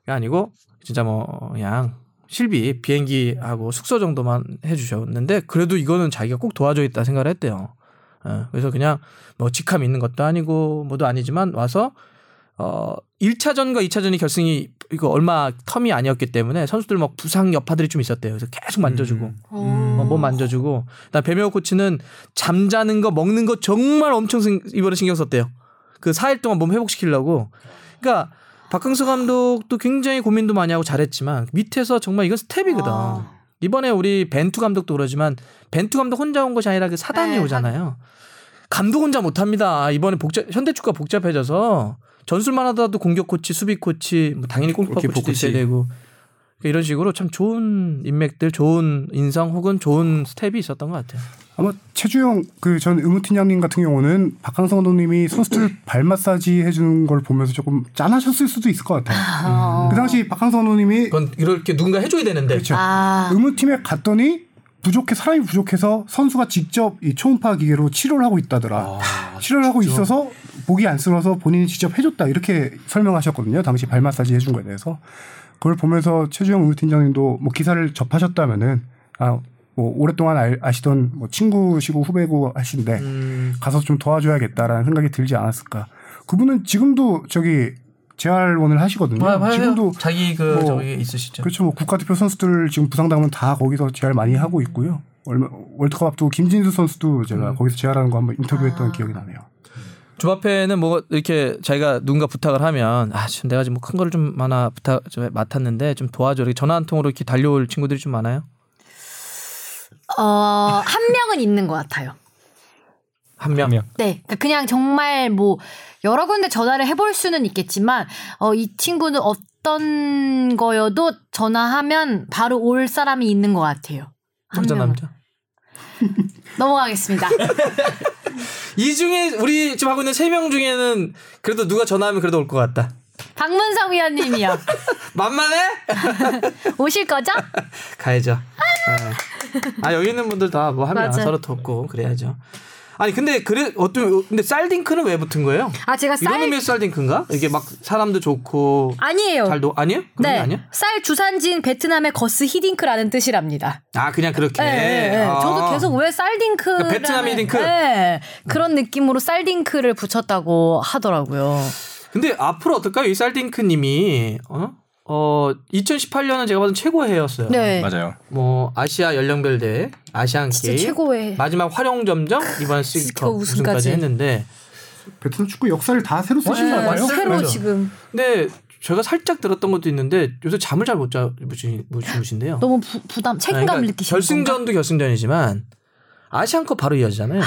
아니고 진짜 뭐 그냥 실비 비행기하고 숙소 정도만 해주셨는데 그래도 이거는 자기가 꼭 도와줘야겠다 생각을 했대요. 예, 그래서 그냥 뭐 직함 있는 것도 아니고 뭐도 아니지만 와서 어 1차전과 2차전이 결승이 이거 얼마 텀이 아니었기 때문에 선수들 막 부상 여파들이 좀 있었대요. 그래서 계속 만져주고 음. 어, 몸 만져주고. 나 배명호 코치는 잠자는 거 먹는 거 정말 엄청 신- 이번에 신경 썼대요. 그 4일 동안 몸 회복시키려고. 그러니까 박항서 감독도 굉장히 고민도 많이 하고 잘했지만 밑에서 정말 이건 스텝이거든. 아. 이번에 우리 벤투 감독도 그러지만 벤투 감독 혼자 온 것이 아니라 그 사단이 네, 오잖아요. 감독 혼자 못합니다. 이번에 복잡 현대축구가 복잡해져서 전술만 하더라도 공격 코치, 수비 코치, 뭐 당연히 골키퍼 코치도 있어야 코치. 되고 그러니까 이런 식으로 참 좋은 인맥들, 좋은 인성 혹은 좋은 스텝이 있었던 것 같아요. 아마 최주영 그 전 의무팀장님 같은 경우는 박항서 감독님이 선수들 발 마사지 해주는 걸 보면서 조금 짠하셨을 수도 있을 것 같아요. 그 당시 박항서 감독님이 그건 이렇게 누군가 해줘야 되는데. 그렇죠. 아. 의무팀에 갔더니 부족해 사람이 부족해서 선수가 직접 이 초음파 기계로 치료를 하고 있다더라. 치료를 하고 있어서 보기 안쓰러워서 본인이 직접 해줬다 이렇게 설명하셨거든요. 당시 발 마사지 해준 거에 대해서 그걸 보면서 최주영 의무팀장님도 뭐 기사를 접하셨다면은 아. 뭐 오랫동안 알- 아시던 뭐 친구시고 후배고 하신데 음, 가서 좀 도와줘야겠다라는 생각이 들지 않았을까. 그분은 지금도 저기 재활원을 하시거든요. 봐요. 지금도 자기 그 뭐 저기 있으시죠. 그렇죠. 뭐 국가대표 선수들 지금 부상당하면 다 거기서 재활 많이 하고 있고요. 얼마 월드컵 앞두고 김진수 선수도 제가 음. 거기서 재활하는 거 한번 아. 인터뷰했던 기억이 나네요. 주바페는 뭐 이렇게 자기가 누군가 부탁을 하면 아 지금 내가 지금 뭐 큰 거를 좀 많아 부탁 좀 맡았는데 좀 도와줘 이렇게 전화 한 통으로 이렇게 달려올 친구들이 좀 많아요. 어, 한 명은 있는 것 같아요. 한 명. 명. 네. 그러니까 그냥 정말 뭐 여러 군데 전화를 해볼 수는 있겠지만 어, 이 친구는 어떤 거여도 전화하면 바로 올 사람이 있는 것 같아요. 한 남자 명은. 남자. 넘어가겠습니다. 이 중에 우리 지금 하고 있는 세 명 중에는 그래도 누가 전화하면 그래도 올 것 같다. 박문성 위원님이요. 만만해? 오실 거죠? 가야죠. 네. 아 여기 있는 분들 다 뭐 하면 맞아요. 서로 돕고 그래야죠. 아니 근데 그래 어떤 근데 쌀딩크는 왜 붙은 거예요? 아 제가 이런 쌀 의미에서 쌀딩크인가? 이게 막 사람도 좋고 아니에요. 잘도 아니에요? 게 네, 아니야? 쌀 주산지인 베트남의 거스 히딩크라는 뜻이랍니다. 아 그냥 그렇게. 네, 네, 네. 아. 저도 계속 왜 쌀딩크 그러니까 베트남 히딩크? 네, 그런 느낌으로 쌀딩크를 붙였다고 하더라고요. 근데 앞으로 어떨까요? 이 쌀딩크님이 어? 어 2018년은 제가 봐도 최고 해였어요. 네, 맞아요. 뭐 아시아 연령별 대회, 아시안 진짜 게임, 최고의 마지막 활용 점정 이번 스티커 시컵 우승까지. 했는데 베트남 축구 역사를 다 새로 쓰신 것 네, 같아요. 새로 맞아요. 지금 근데 제가 살짝 들었던 것도 있는데 요새 잠을 잘못 주무신데요. 너무 부, 부담 책임감을 그러니까 느끼시는 건가? 결승전도 결승전이지만 아시안컵 바로 이어지잖아요.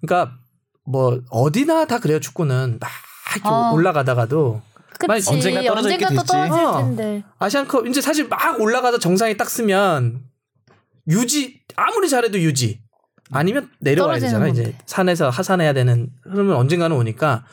그러니까 뭐 어디나 다 그래요 축구는 막 이렇게 아. 올라가다가도 그치 언젠가 떨어져 언젠가 또. 떨어질 어. 텐데. 아시안컵 이제 사실 막 올라가서 정상에 딱 서면 유지 아무리 잘해도 유지 아니면 내려와야 되잖아 건데. 이제 산에서 하산해야 되는 흐름은 언젠가는 오니까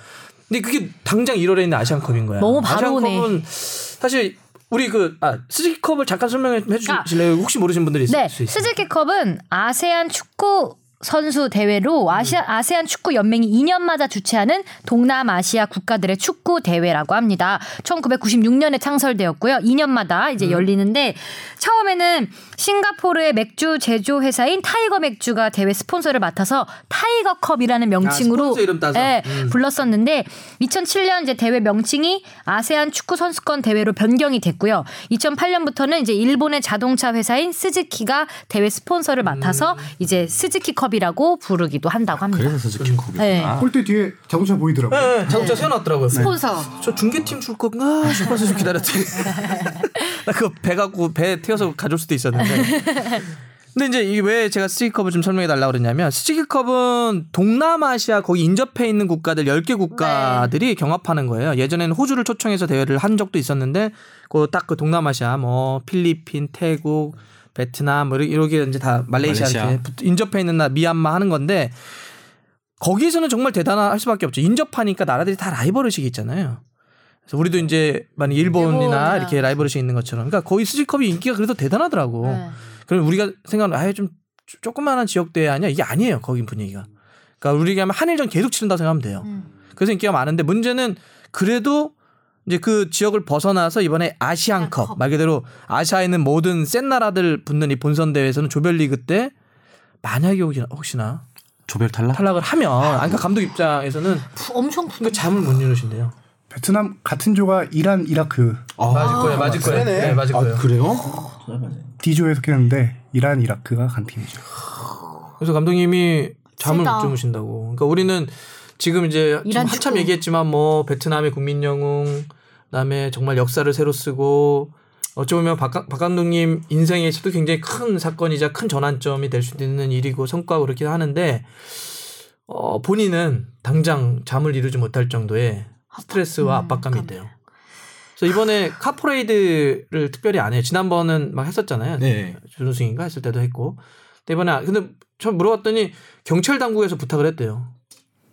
근데 그게 당장 1월에 있는 아시안컵인 거야. 너무 바로 오네. 아시안컵은 사실 우리 그 아, 스즈키 컵을 잠깐 설명해 주실래요? 혹시 모르시는 분들이 있을 네, 수 있어요. 스즈키 컵은 아세안 축구 선수 대회로 아시아, 아세안 축구 연맹이 2년마다 주최하는 동남아시아 국가들의 축구 대회라고 합니다. 1996년에 창설되었고요. 2년마다 이제 열리는데 처음에는 싱가포르의 맥주 제조 회사인 타이거 맥주가 대회 스폰서를 맡아서 타이거컵이라는 명칭으로 스폰서 이름 따서. 예, 음. 불렀었는데 2007년 이제 대회 명칭이 아세안 축구 선수권 대회로 변경이 됐고요. 2008년부터는 이제 일본의 자동차 회사인 스즈키가 대회 스폰서를 맡아서 이제 스즈키컵 이라고 부르기도 한다고 합니다. 그래서 스즈키 컵이. 네. 골대 뒤에 자동차 보이더라고요. 네, 자동차 세워놨더라고요. 스폰서. 저 중계팀 줄 건가 싶어서 좀 기다렸더니 나 그거 배 갖고 배 태워서 가져올 수도 있었는데 근데 이제 이게 왜 제가 스티컵을 좀 설명해 달라고 그러냐면 스티컵은 동남아시아 거기 인접해 있는 국가들 10개 국가들이 경합하는 거예요. 예전에는 호주를 초청해서 대회를 한 적도 있었는데 그 딱그 동남아시아 뭐 필리핀, 태국, 베트남 뭐 이렇게 이제 다 말레이시아 말레이시아. 인접해 있는 나 미얀마 하는 건데 거기에서는 정말 대단할 수밖에 없죠. 인접하니까 나라들이 다 라이벌 의식이 있잖아요. 그래서 우리도 이제 만약 일본이나 일본이나. 이렇게 라이벌 의식 있는 것처럼, 그러니까 거기 스즈컵이 인기가 그래도 대단하더라고. 네. 그럼 우리가 생각하는 아예 좀 조- 조그마한 지역대 아니야 이게 아니에요 거긴 분위기가. 그러니까 우리가 하면 한일전 계속 치른다고 생각하면 돼요. 그래서 인기가 많은데 문제는 그래도 이제 그 지역을 벗어나서 이번에 아시안컵 말 그대로 아시아에 있는 모든 센 나라들 붙는 이 본선 대회에서는 조별리그 때 만약에 혹시나, 혹시나 조별 탈락? 탈락을 하면 아니 그러니까 감독 입장에서는 푸- 엄청 푸- 그 잠을 못 이루신대요. 베트남 같은 조가 이란, 이라크 맞을 거예요, 맞을 거예요. 네, 맞을 거예요. 아, 그래요? D조에 속했는데 이란, 이라크가 간 팀이죠. 그래서 감독님이 잠을. 못 주무신다고. 그러니까 우리는 지금 이제 한참 축구. 얘기했지만 뭐 베트남의 국민 영웅, 그다음에 정말 역사를 새로 쓰고 어찌 보면 박, 박 감독님 인생에서도 굉장히 큰 사건이자 큰 전환점이 될 수 있는 일이고 성과고 그렇긴 하는데 어, 본인은 당장 잠을 이루지 못할 정도의 스트레스와 음, 압박감이 압박. 있대요. 그래서 이번에 카퍼레이드를 특별히 안 해요. 지난번은 막 했었잖아요. 네. 준우승인가 했을 때도 했고. 근데 이번에 안- 근데 저 물어봤더니 경찰 당국에서 부탁을 했대요.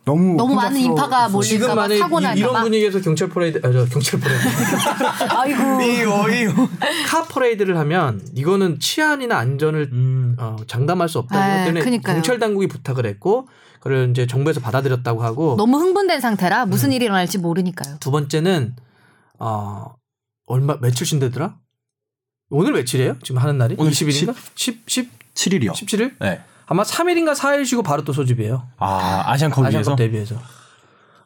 너무 너무 많은 인파가 몰릴까 지금 봐 사고 이- 이런 날까 봐. 분위기에서 경찰 퍼레이드 아 저 경찰 퍼레이드 아이고. 카 퍼레이드를 하면 이거는 치안이나 안전을 어, 장담할 수 없다는 네, 것 때문에 그니까요. 경찰 당국이 부탁을 했고 그걸 이제 정부에서 받아들였다고 하고 너무 흥분된 상태라 음. 무슨 일이 일어날지 모르니까요. 두 번째는 어 얼마 며칠 쉰대더라? 오늘 며칠이에요? 지금 하는 날이? 오늘 20일인가? 10 10 7일이요. 17일? 네. 아마 3일인가 4일 쉬고 바로 또 소집이에요. 아, 아시안컵? 아시안컵 대비해서.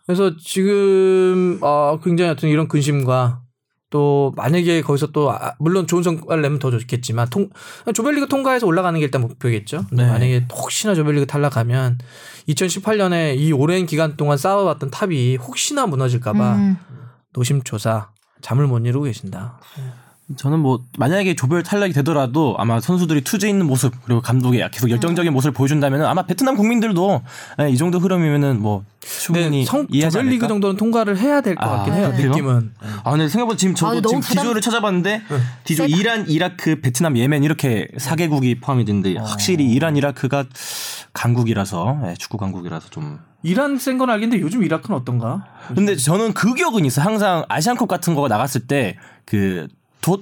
그래서 지금 어, 굉장히 어떤 이런 근심과 또 만약에 거기서 또 아, 물론 좋은 성과를 내면 더 좋겠지만 통, 조별리그 통과해서 올라가는 게 일단 목표겠죠. 네. 만약에 혹시나 조별리그 탈락하면 2018년에 이 오랜 기간 동안 쌓아왔던 탑이 혹시나 무너질까봐 음. 노심초사 잠을 못 이루고 계신다. 저는 뭐 만약에 조별 탈락이 되더라도 아마 선수들이 투지 있는 모습 그리고 감독이 계속 열정적인 모습을 보여준다면 아마 베트남 국민들도 예, 이 정도 흐름이면은 뭐 충분히 근데 성, 이해하지 조별리그? 정도는 통과를 해야 될 것 아, 같긴 해요. 그래요? 느낌은. 아 근데 생각보다 지금 저도 아, 지금 부담- 디조를 찾아봤는데 디조 세다. 이란, 이라크, 베트남, 예멘 이렇게 4개국이 포함이 되는데 확실히 이란, 이라크가 강국이라서 예, 축구 강국이라서 좀 이란 센 건 알겠는데 요즘 이라크는 어떤가? 근데 저는 그 기억은 있어요. 항상 아시안컵 같은 거가 나갔을 때그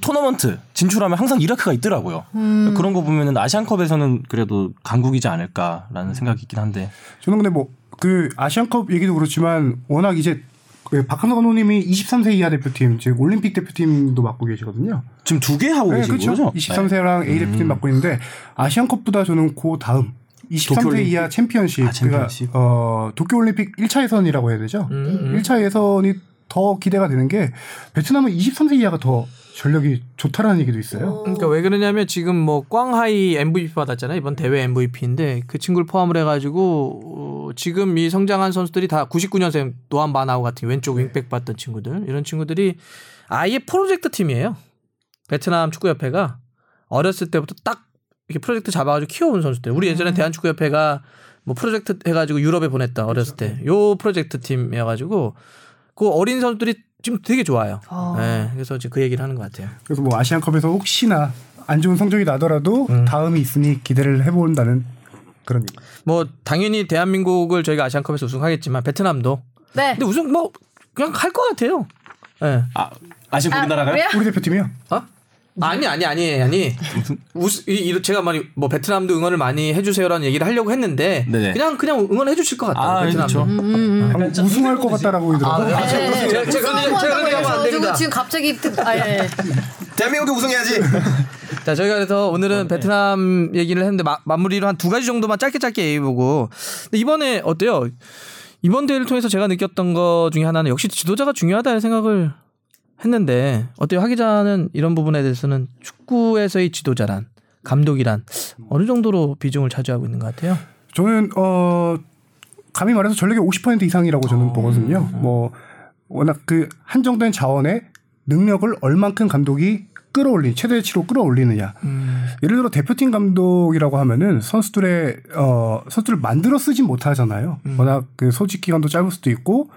토너먼트 진출하면 항상 이라크가 있더라고요. 그런 거 보면은 아시안컵에서는 그래도 강국이지 않을까라는 생각이 있긴 한데. 저는 근데 뭐 그 아시안컵 얘기도 그렇지만 워낙 이제 그 박한서 감독님이 23세 이하 대표팀 즉 올림픽 대표팀도 맡고 계시거든요. 지금 두 개 하고 네, 계신 그렇죠. 거죠? 23세랑 A 대표팀 맡고 있는데 아시안컵보다 저는 그 다음 23세 도쿄올림픽? 이하 챔피언십, 아, 챔피언십? 그러니까 어, 도쿄올림픽 1차 예선이라고 해야 되죠. 음, 1차 예선이 더 기대가 되는 게 베트남은 23세 이하가 더 전력이 좋다라는 얘기도 있어요. 그러니까 왜 그러냐면 지금 뭐 꽝하이 MVP 받았잖아요 이번 대회 MVP인데 그 친구를 포함을 해가지고 어, 지금 이 성장한 선수들이 다 99년생 노안 바나우 같은 왼쪽 윙백 봤던 친구들 이런 친구들이 아예 프로젝트 팀이에요. 베트남 축구협회가 어렸을 때부터 딱 이렇게 프로젝트 잡아가지고 키워온 선수들. 우리 예전에 대한축구협회가 뭐 프로젝트 해가지고 유럽에 보냈다 어렸을 때. 요 프로젝트 팀이어가지고 그 어린 선수들이 지금 되게 좋아요. 어. 네, 그래서 지금 그 얘기를 하는 것 같아요. 그래서 뭐 아시안컵에서 혹시나 안 좋은 성적이 나더라도 음. 다음이 있으니 기대를 해본다는 그런 얘기. 뭐 당연히 대한민국을 저희가 아시안컵에서 우승하겠지만 베트남도 네. 근데 우승 뭐 그냥 할 것 같아요. 예. 아, 아시안 우리나라가요? 왜요? 우리 대표팀이요? 어? 아니 아니 아니 아니 우스 이, 이 제가 많이 뭐 베트남도 응원을 많이 해주세요라는 얘기를 하려고 했는데 네네. 그냥 그냥 응원해 주실 것 같아요. 아, 베트남도. 그렇죠. 방금 우승할 것 같다라고 들어서 네. 제가 제가 얘기- 제가 안 됩니다. 지금 갑자기 듣- 아, 예. 대한민국이 우승해야지. 자 저희가 그래서 오늘은 베트남 얘기를 했는데 마, 마무리로 한 두 가지 정도만 짧게 짧게 얘기해보고 근데 이번에 어때요? 이번 대회를 통해서 제가 느꼈던 것 중에 하나는 역시 지도자가 중요하다는 생각을 했는데 어때요? 하 기자는 이런 부분에 대해서는 축구에서의 지도자란 감독이란 어느 정도로 비중을 차지하고 있는 것 같아요? 저는 어 감히 말해서 전력의 50% 이상이라고 저는 어. 보거든요. 뭐 워낙 그 한정된 자원에 능력을 얼만큼 감독이 끌어올린 최대치로 끌어올리느냐. 음. 예를 들어 대표팀 감독이라고 하면은 선수들의 어 선수들을 만들어 쓰진 못하잖아요. 음. 워낙 그 소집 기간도 짧을 수도 있고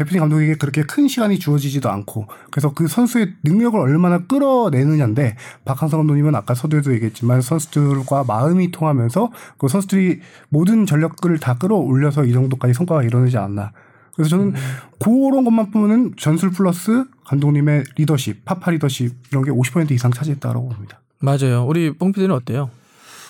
대표팀 감독에게 그렇게 큰 시간이 주어지지도 않고 그래서 그 선수의 능력을 얼마나 끌어내느냐인데 박항서 감독님은 아까 서두에도 얘기했지만 선수들과 마음이 통하면서 그 선수들이 모든 전력들을 다 끌어올려서 이 정도까지 성과가 이뤄내지 않나. 그래서 저는 그런 것만 보면은 전술 플러스 감독님의 리더십, 파파 리더십 이런 게 50% 이상 차지했다라고 봅니다. 맞아요. 우리 뽕피디는 어때요?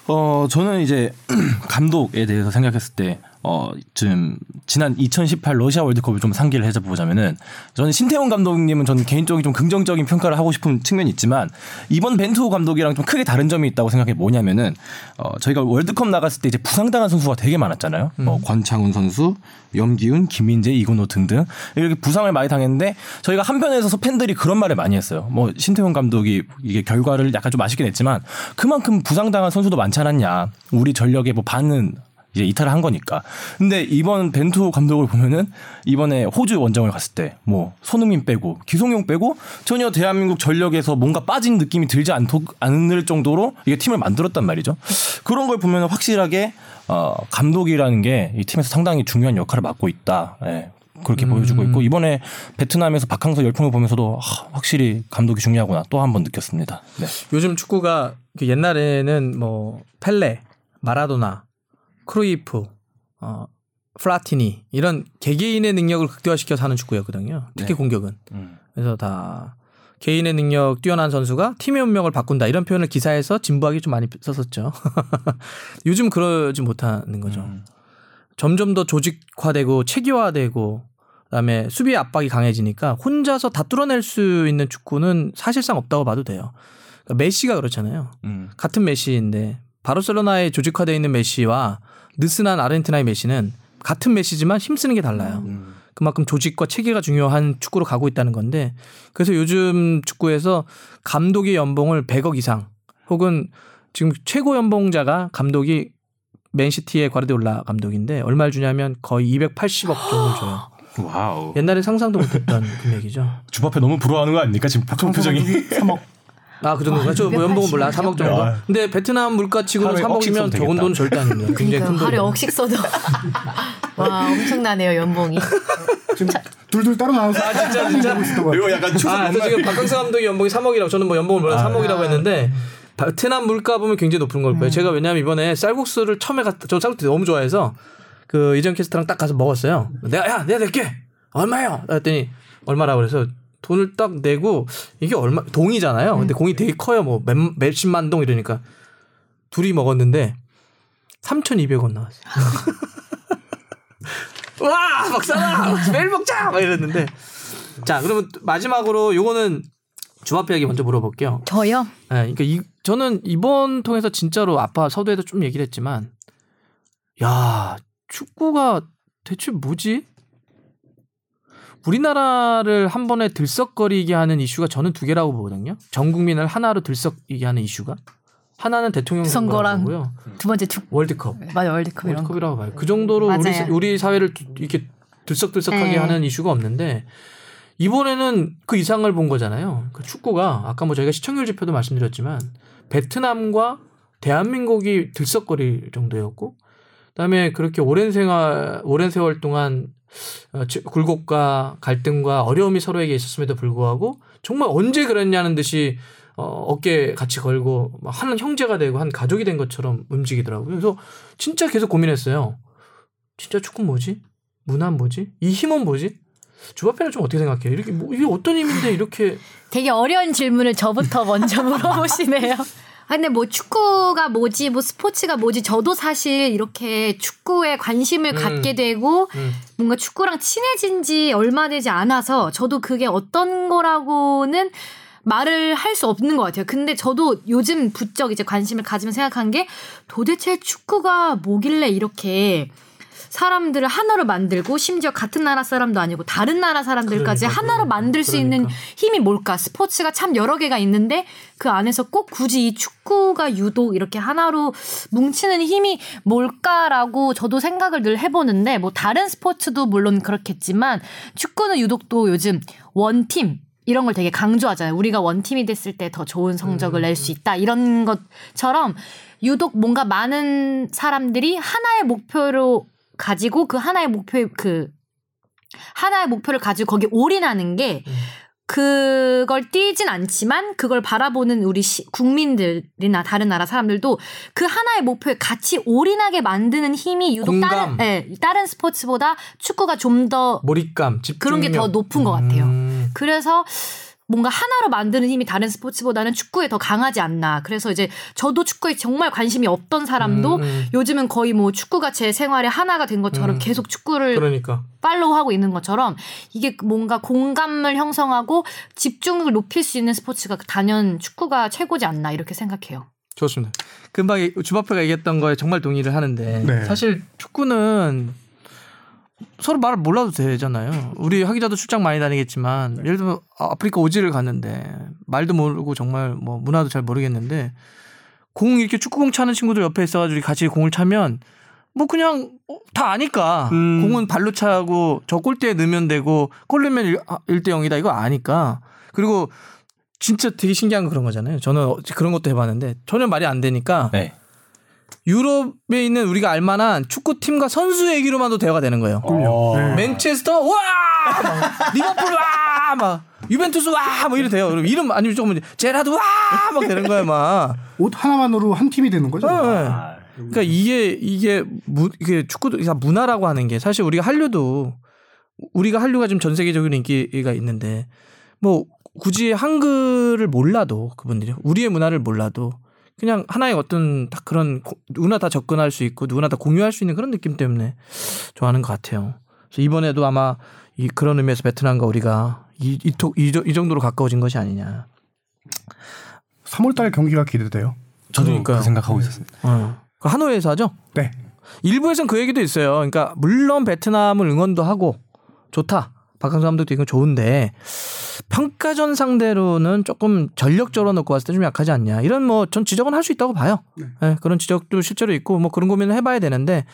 어, 저는 이제 감독에 대해서 생각했을 때 어, 지금 지난 2018 러시아 월드컵을 좀 상기를 해서 보자면은 저는 신태용 감독님은 저는 개인적인 좀 긍정적인 평가를 하고 싶은 측면이 있지만 이번 벤투 감독이랑 좀 크게 다른 점이 있다고 생각해 뭐냐면은 어, 저희가 월드컵 나갔을 때 이제 부상당한 선수가 되게 많았잖아요. 뭐 권창훈 선수, 염기훈, 김민재, 이건호 등등 이렇게 부상을 많이 당했는데 저희가 한편에서 팬들이 그런 말을 많이 했어요. 뭐 신태용 감독이 이게 결과를 약간 좀 아쉽게 냈지만 그만큼 부상당한 선수도 많지 않았냐. 우리 전력의 뭐 반은 이제 이탈을 한 거니까. 근데 이번 벤투 감독을 보면은 이번에 호주 원정을 갔을 때 뭐 손흥민 빼고 기성용 빼고 전혀 대한민국 전력에서 뭔가 빠진 느낌이 들지 않도, 않을 정도로 이게 팀을 만들었단 말이죠. 그런 걸 보면 확실하게 어, 감독이라는 게 이 팀에서 상당히 중요한 역할을 맡고 있다. 예. 그렇게 보여주고 있고 이번에 베트남에서 박항서 열풍을 보면서도 아, 확실히 감독이 중요하구나 또 한 번 느꼈습니다. 네. 요즘 축구가 그 옛날에는 뭐 펠레, 마라도나, 크루이프, 어, 플라티니 이런 개개인의 능력을 극대화시켜서 하는 축구였거든요. 특히 네. 공격은. 음. 그래서 다 개인의 능력 뛰어난 선수가 팀의 운명을 바꾼다 이런 표현을 기사에서 진부하게 좀 많이 썼었죠. 요즘 그러지 못하는 거죠. 음. 점점 더 조직화되고 체계화되고 그다음에 수비 압박이 강해지니까 혼자서 다 뚫어낼 수 있는 축구는 사실상 없다고 봐도 돼요. 그러니까 메시가 그렇잖아요. 음. 같은 메시인데 바르셀로나에 조직화되어 있는 메시와 느슨한 아르헨티나의 메시는 같은 메시지만 힘쓰는 게 달라요. 음. 그만큼 조직과 체계가 중요한 축구로 가고 있다는 건데 그래서 요즘 축구에서 감독의 연봉을 100억 이상 혹은 지금 최고 연봉자가 감독이 맨시티의 과르디올라 감독인데 얼마를 주냐면 거의 280억 정도를 줘요. wow. 옛날에 상상도 못했던 금액이죠. 주바페 너무 부러워하는 거 아닙니까 지금 박성 표정이? 3억. 아, 그 정도인가? 저뭐 연봉은 몰라. 3억 정도. 야. 근데 베트남 물가 치고는 하루에 억씩 3억이면 써도 적은. 돈은 절대 아닙니다. 굉장히 큰 하루에 돈이에요. 억씩 써도 와 엄청나네요 연봉이. 지금 둘둘 따로 나와서 아 진짜 진짜. 이거 약간 추석 아, 지금 박강서 감독이 연봉이 3억이라고 저는 뭐 연봉을 몰라 3억이라고 했는데 베트남 물가 보면 굉장히 높은 걸 거예요. 제가 왜냐하면 이번에 쌀국수를 처음에 갔, 저 쌀국수 너무 좋아해서 그 이전 캐스터랑 딱 가서 먹었어요. 내가 야 내가 낼게 얼마요? 그랬더니 얼마라고 그래서 돈을 딱 내고 이게 얼마 동이잖아요. 근데 공이 되게 커요. 뭐 몇, 몇십만 동 이러니까 둘이 먹었는데 3,200원 나왔어요. 와, 먹사라! 매일 먹자! 막 이랬는데. 자, 그러면 마지막으로 요거는 주합회에게 먼저 물어볼게요. 저요? 네, 그러니까 이, 저는 이번 통해서 진짜로 아빠 서두에도 좀 얘기를 했지만, 야, 축구가 대체 뭐지? 우리나라를 한 번에 들썩거리게 하는 이슈가 저는 두 개라고 보거든요. 전 국민을 하나로 들썩이게 하는 이슈가. 하나는 대통령 선거랑 선거고요. 두 번째 축 월드컵. 맞아 월드컵. 월드컵이라고 봐요. 그 정도로 우리, 맞아요. 우리 사회를 두- 이렇게 들썩들썩하게 네. 하는 이슈가 없는데 이번에는 그 이상을 본 거잖아요. 그 축구가 아까 뭐 저희가 시청률 지표도 말씀드렸지만 베트남과 대한민국이 들썩거릴 정도였고 그다음에 그렇게 오랜 생활 오랜 세월 동안 굴곡과 갈등과 어려움이 서로에게 있었음에도 불구하고 정말 언제 그랬냐는 듯이 어, 어깨 같이 걸고 막한 형제가 되고 한 가족이 된 것처럼 움직이더라고요. 그래서 진짜 계속 고민했어요. 진짜 축구 뭐지? 문화 뭐지? 이 힘은 뭐지? 주바페는 좀 어떻게 생각해요? 이렇게 뭐 이게 어떤 힘인데 이렇게 되게 어려운 질문을 저부터 먼저 물어보시네요. 아, 근데 뭐 축구가 뭐지, 뭐 스포츠가 뭐지, 저도 사실 이렇게 축구에 관심을 음. 갖게 되고 음. 뭔가 축구랑 친해진 지 얼마 되지 않아서 저도 그게 어떤 거라고는 말을 할 수 없는 것 같아요. 근데 저도 요즘 부쩍 이제 관심을 가지면 생각한 게 도대체 축구가 뭐길래 이렇게 사람들을 하나로 만들고 심지어 같은 나라 사람도 아니고 다른 나라 사람들까지 그러니까, 하나로 만들 수 있는 그러니까. 힘이 뭘까? 스포츠가 참 여러 개가 있는데 그 안에서 꼭 굳이 이 축구가 유독 이렇게 하나로 뭉치는 힘이 뭘까라고 저도 생각을 늘 해보는데 뭐 다른 스포츠도 물론 그렇겠지만 축구는 유독 또 요즘 원팀 이런 걸 되게 강조하잖아요. 우리가 원팀이 됐을 때 더 좋은 성적을 낼 수 있다. 이런 것처럼 유독 뭔가 많은 사람들이 하나의 목표로 가지고 그 하나의 목표 그 하나의 목표를 가지고 거기에 올인하는 게 그걸 띄진 않지만 그걸 바라보는 우리 시, 국민들이나 다른 나라 사람들도 그 하나의 목표에 같이 올인하게 만드는 힘이 유독 공감. 다른 예, 다른 스포츠보다 축구가 좀 더 몰입감, 집중력 그런 게 더 높은 것 같아요. 음. 그래서 뭔가 하나로 만드는 힘이 다른 스포츠보다는 축구에 더 강하지 않나. 그래서 이제 저도 축구에 정말 관심이 없던 사람도 음, 음. 요즘은 거의 뭐 축구가 제 생활의 하나가 된 것처럼 음. 계속 축구를 그러니까. 팔로우하고 있는 것처럼 이게 뭔가 공감을 형성하고 집중력을 높일 수 있는 스포츠가 단연 축구가 최고지 않나 이렇게 생각해요. 좋습니다. 금방 이- 주바페가 얘기했던 거에 정말 동의를 하는데 네. 사실 축구는 서로 말을 몰라도 되잖아요. 우리 하기자도 출장 많이 다니겠지만 예를 들면 아프리카 오지를 갔는데 말도 모르고 정말 뭐 문화도 잘 모르겠는데 공 이렇게 축구공 차는 친구들 옆에 있어가지고 같이 공을 차면 뭐 그냥 어, 다 아니까 음. 공은 발로 차고 저 골대에 넣으면 되고 골 넣으면 1대 0이다 이거 아니까 그리고 진짜 되게 신기한 건 그런 거잖아요. 저는 어- 그런 것도 해봤는데 전혀 말이 안 되니까 네. 유럽에 있는 우리가 알만한 축구팀과 선수 얘기로만도 대화가 되는 거예요. 어. 네. 맨체스터 와 막, 리버풀 와막 유벤투스 와뭐 이래 돼요. 그럼 이름 아니면 조금 제라드 와막 되는 거야 막. 옷 하나만으로 한 팀이 되는 거죠. 네. 그러니까 이게 이게 무, 이게 축구도 그러니까 문화라고 하는 게 사실 우리가 한류도 우리가 한류가 지금 전 세계적인 인기가 있는데 뭐 굳이 한글을 몰라도 그분들이 우리의 문화를 몰라도 그냥 하나의 어떤 딱 그런 고- 누구나 다 접근할 수 있고 누구나 다 공유할 수 있는 그런 느낌 때문에 좋아하는 것 같아요. 그래서 이번에도 아마 이 그런 의미에서 베트남과 우리가 이, 이, 톡- 이, 저- 이 정도로 가까워진 것이 아니냐. 3월달 경기가 기대돼요. 저도 그러니까요. 그 생각하고 있었습니다. 어. 그 하노이에서 하죠? 네. 일부에서는 그 얘기도 있어요. 그러니까 물론 베트남을 응원도 하고 좋다. 박항서 감독도 이건 좋은데 평가전 상대로는 조금 전력적으로 놓고 봤을 때 좀 약하지 않냐. 이런 뭐 전 지적은 할 수 있다고 봐요. 예, 그런 지적도 실제로 있고 뭐 그런 고민을 해봐야 되는데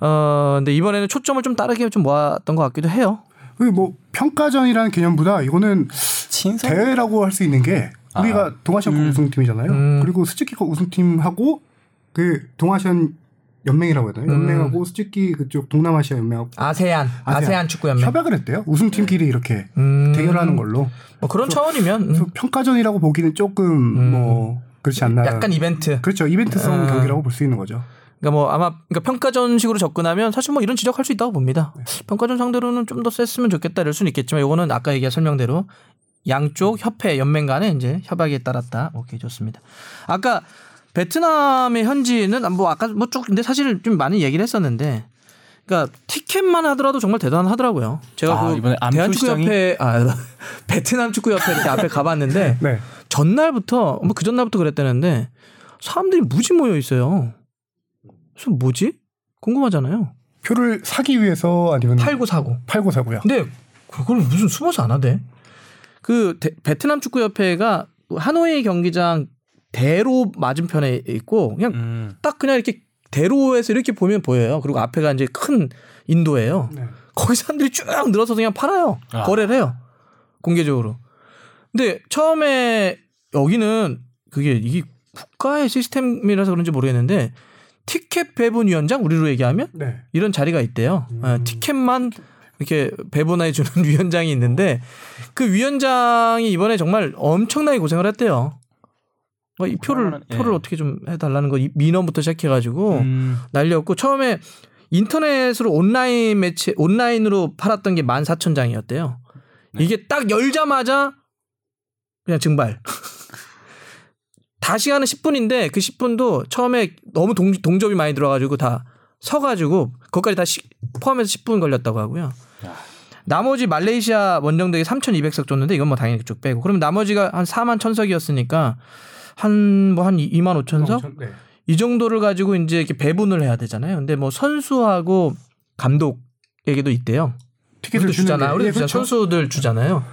어 근데 이번에는 초점을 좀 다르게 좀 모았던 것 같기도 해요. 그뭐 평가전이라는 개념보다 이거는 친선 대회라고 할 수 있는 게 우리가 동아시안컵 우승팀이잖아요. 음. 그리고 스즈키컵 우승팀하고 그 동아시안 연맹이라고 해야 되나요? 음. 연맹하고 스즈키 그쪽 동남아시아 연맹하고 아세안 아세안, 축구 연맹. 협약을 했대요. 우승팀끼리 이렇게 음. 대결하는 걸로. 뭐 그런 차원이면 음. 그래서 평가전이라고 보기는 조금 뭐 그렇지 않나. 약간 이벤트. 그렇죠. 이벤트성 아. 경기라고 볼 수 있는 거죠. 그러니까 뭐 아마 그러니까 평가전식으로 접근하면 사실 뭐 이런 지적할 수 있다고 봅니다. 평가전 상대로는 좀 더 셌으면 좋겠다 이럴 수는 있겠지만 요거는 아까 얘기한 설명대로 양쪽 협회 연맹 간에 이제 협약에 따랐다. 오케이 좋습니다. 아까 베트남의 현지는 뭐 아까 뭐 쭉 근데 사실 좀 많이 얘기를 했었는데 그러니까 티켓만 하더라도 정말 대단하더라고요. 제가 아, 그 이번에 대한축구협회 아 베트남 축구협회 이렇게 앞에 가봤는데 네. 전날부터 뭐 그 전날부터 그랬다는데 사람들이 무지 모여 있어요. 그래서 뭐지? 궁금하잖아요. 표를 사기 위해서 아니면 팔고 사고. 팔고 사고요. 근데 그걸 무슨 숨어서 안 하대? 그 데- 베트남 축구 협회가 하노이 경기장 대로 맞은편에 있고 그냥 음. 딱 그냥 이렇게 대로에서 이렇게 보면 보여요. 그리고 앞에가 이제 큰 인도예요. 네. 거기 사람들이 쭉 늘어서 그냥 팔아요. 아. 거래를 해요. 공개적으로. 근데 처음에 여기는 그게 이게 국가의 시스템이라서 그런지 모르겠는데 티켓 배분 위원장 우리로 얘기하면 네. 이런 자리가 있대요. 어, 티켓만 이렇게 배분해 주는 위원장이 있는데 그 위원장이 이번에 정말 엄청나게 고생을 했대요. 어, 이 표를 그러면은, 예. 표를 어떻게 좀 해달라는 거이 민원부터 시작해가지고 음. 난리였고 처음에 인터넷으로 온라인 매체 온라인으로 팔았던 게 14,000장이었대요. 이게 딱 열자마자 그냥 증발. 다 시간은 10분인데 그 10분도 처음에 너무 동, 동접이 많이 들어가지고 다 서가지고 그것까지 다 시- 포함해서 10분 걸렸다고 하고요. 나머지 말레이시아 원정대기 3,200석 줬는데 이건 뭐 당연히 쭉 빼고 그럼 나머지가 한 4만 1,000석이었으니까 한 뭐한 2만 5천석 네. 이 정도를 가지고 이제 이렇게 배분을 해야 되잖아요. 근데 뭐 선수하고 감독에게도 있대요. 티켓을 주잖아. 우리도 예. 그렇죠. 선수들 주잖아요.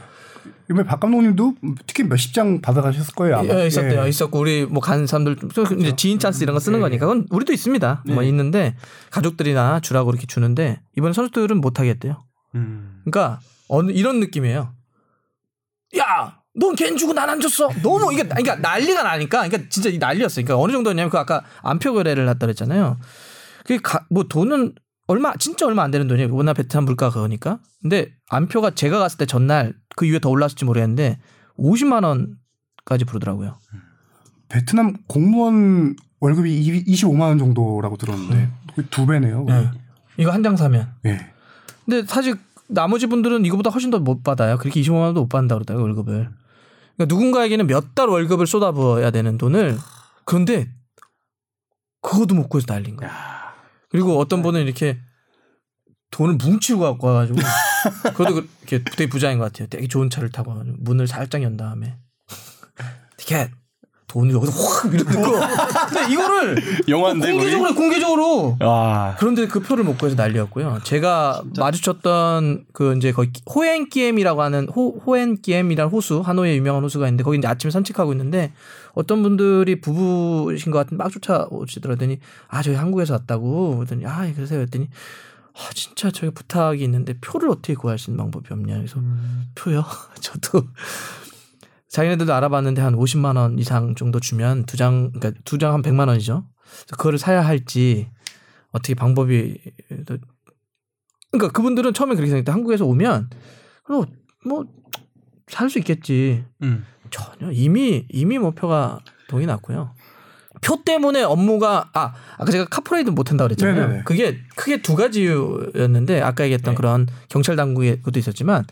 이번에 박 감독님도 티켓 몇십 장 받아가셨을 거예요. 아마. 예, 있었대요. 예. 있었고 우리 뭐 간 사람들 좀 이제 지인 찬스 이런 거 쓰는 예, 거니까 그건 우리도 있습니다. 뭐 있는데 가족들이나 주라고 이렇게 주는데 이번 선수들은 못 하겠대요. 음. 그러니까 어느 이런 느낌이에요. 야, 넌 걘 주고 난 안 줬어. 너무 이게 그러니까 난리가 나니까 그러니까 진짜 이 난리였어요. 그러니까 어느 정도냐면 그 아까 안표 거래를 했다 그랬잖아요. 그뭐 돈은 얼마 진짜 얼마 안 되는 돈이에요. 워낙 베트남 물가가 그러니까. 근데 안표가 제가 갔을 때 전날 그 이후에 더 올랐을지 모르겠는데 50만 원까지 부르더라고요. 베트남 공무원 월급이 25만 원 정도라고 들었는데 거의 두 배네요. 네. 이거 한 장 사면. 예. 근데 사실 나머지 분들은 이거보다 훨씬 더 못 받아요. 그렇게 25만 원도 못 받는다 그러더라고요, 월급을. 그러니까 누군가에게는 몇 달 월급을 쏟아부어야 되는 돈을 그런데 그것도 못 구해서 날린 거야. 그리고 어떤 분은 이렇게 돈을 뭉치고 갖고 와가지고 그것도 그- 이렇게 되게 부자인 것 같아요. 되게 좋은 차를 타고 문을 살짝 연 다음에 티켓 돈을 여기서 확 밀어넣고. 근데 이거를 영화인데 공개적으로 공개적으로. 아. 그런데 그 표를 못 구해서 난리였고요. 제가 마주쳤던 그 이제 거기 호엔기엠이라고 하는 호 호엔기엠이라는 호수 하노이의 유명한 호수가 있는데 거기 이제 아침에 산책하고 있는데 어떤 분들이 부부신 것 같은 막 쫓아오시더라더니 아 저희 한국에서 왔다고. 그랬더니 아 그러세요. 그랬더니 아 진짜 저희 부탁이 있는데 표를 어떻게 구할 수 있는 방법이 없냐. 그래서 표요? 저도 자기네들도 알아봤는데 한 50만 원 이상 정도 주면 두 장 그러니까 두 장 한 100만 원이죠. 그래서 그거를 사야 할지 어떻게 방법이 그러니까 그분들은 처음에 그렇게 생각했다. 한국에서 오면 어, 뭐살 수 있겠지. 음. 전혀 이미 이미 뭐 표가 동이 났고요. 표 때문에 업무가 아 아까 제가 카프레이드 못 한다 그랬잖아요. 네네네. 그게 크게 두 가지 이유였는데 아까 얘기했던 그런 경찰 당국의 것도 있었지만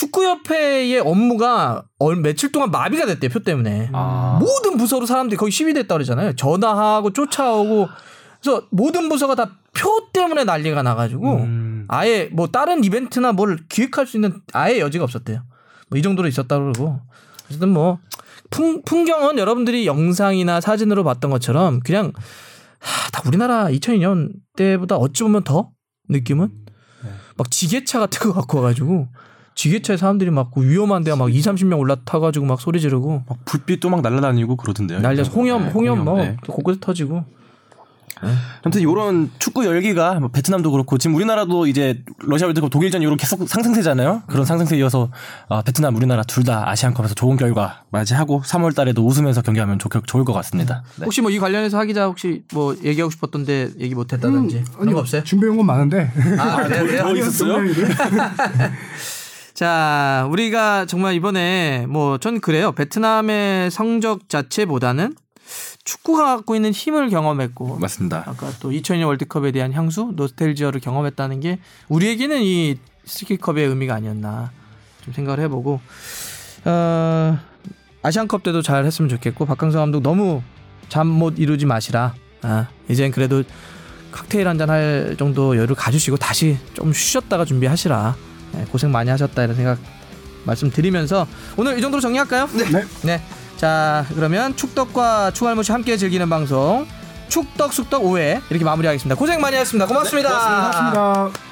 축구협회의 업무가 얼 며칠 동안 마비가 됐대요 표 때문에 아. 모든 부서로 사람들이 거의 시위됐다 그러잖아요. 전화하고 쫓아오고 그래서 모든 부서가 다 표 때문에 난리가 나가지고 음. 아예 뭐 다른 이벤트나 뭘 기획할 수 있는 아예 여지가 없었대요. 뭐 이 정도로 있었다 그러고 어쨌든 뭐 풍, 풍경은 여러분들이 영상이나 사진으로 봤던 것처럼 그냥 하, 다 우리나라 2002년 때보다 어찌 보면 더 느낌은 막 지게차 같은 거 갖고 와가지고 지게차에 사람들이 막그 위험한 데가 막 2, 30명 올라타가지고 막 소리 지르고 막 불빛도 막 날아다니고 그러던데요. 날려서 홍염 네, 홍염 뭐 네. 곳곳에 터지고 아무튼 이런 축구 열기가 뭐 베트남도 그렇고 지금 우리나라도 이제 러시아 월드컵 독일전 이후로 계속 상승세잖아요. 그런 상승세 이어서 아, 베트남 우리나라 둘 다 아시안컵에서 좋은 결과 맞이하고 3월 달에도 웃으면서 경기하면 좋, 좋을 것 같습니다. 네. 혹시 뭐 이 관련해서 하 기자 혹시 뭐 얘기하고 싶었던데 얘기 못했다든지 그런 아니 거 없어요? 준비한 건 많은데. 아, 그래요? 뭐 있었어요? 자, 우리가 정말 이번에 뭐 전 그래요. 베트남의 성적 자체보다는 축구가 갖고 있는 힘을 경험했고 맞습니다. 아까 또 2002년 월드컵에 대한 향수, 노스텔지어를 경험했다는 게 우리에게는 이 스키컵의 의미가 아니었나 좀 생각을 해보고 어, 아시안컵 때도 잘 했으면 좋겠고 박강서 감독 너무 잠 못 이루지 마시라. 아, 이젠 그래도 칵테일 한 잔 할 정도 여유를 가주시고 다시 좀 쉬셨다가 준비하시라. 네, 고생 많이 하셨다 이런 생각 말씀드리면서 오늘 이 정도로 정리할까요? 네. 네. 자 그러면 축덕과 추갈무시 함께 즐기는 방송 축덕 숙덕 5회 이렇게 마무리하겠습니다. 고생 많이 하셨습니다. 고맙습니다. 고맙습니다.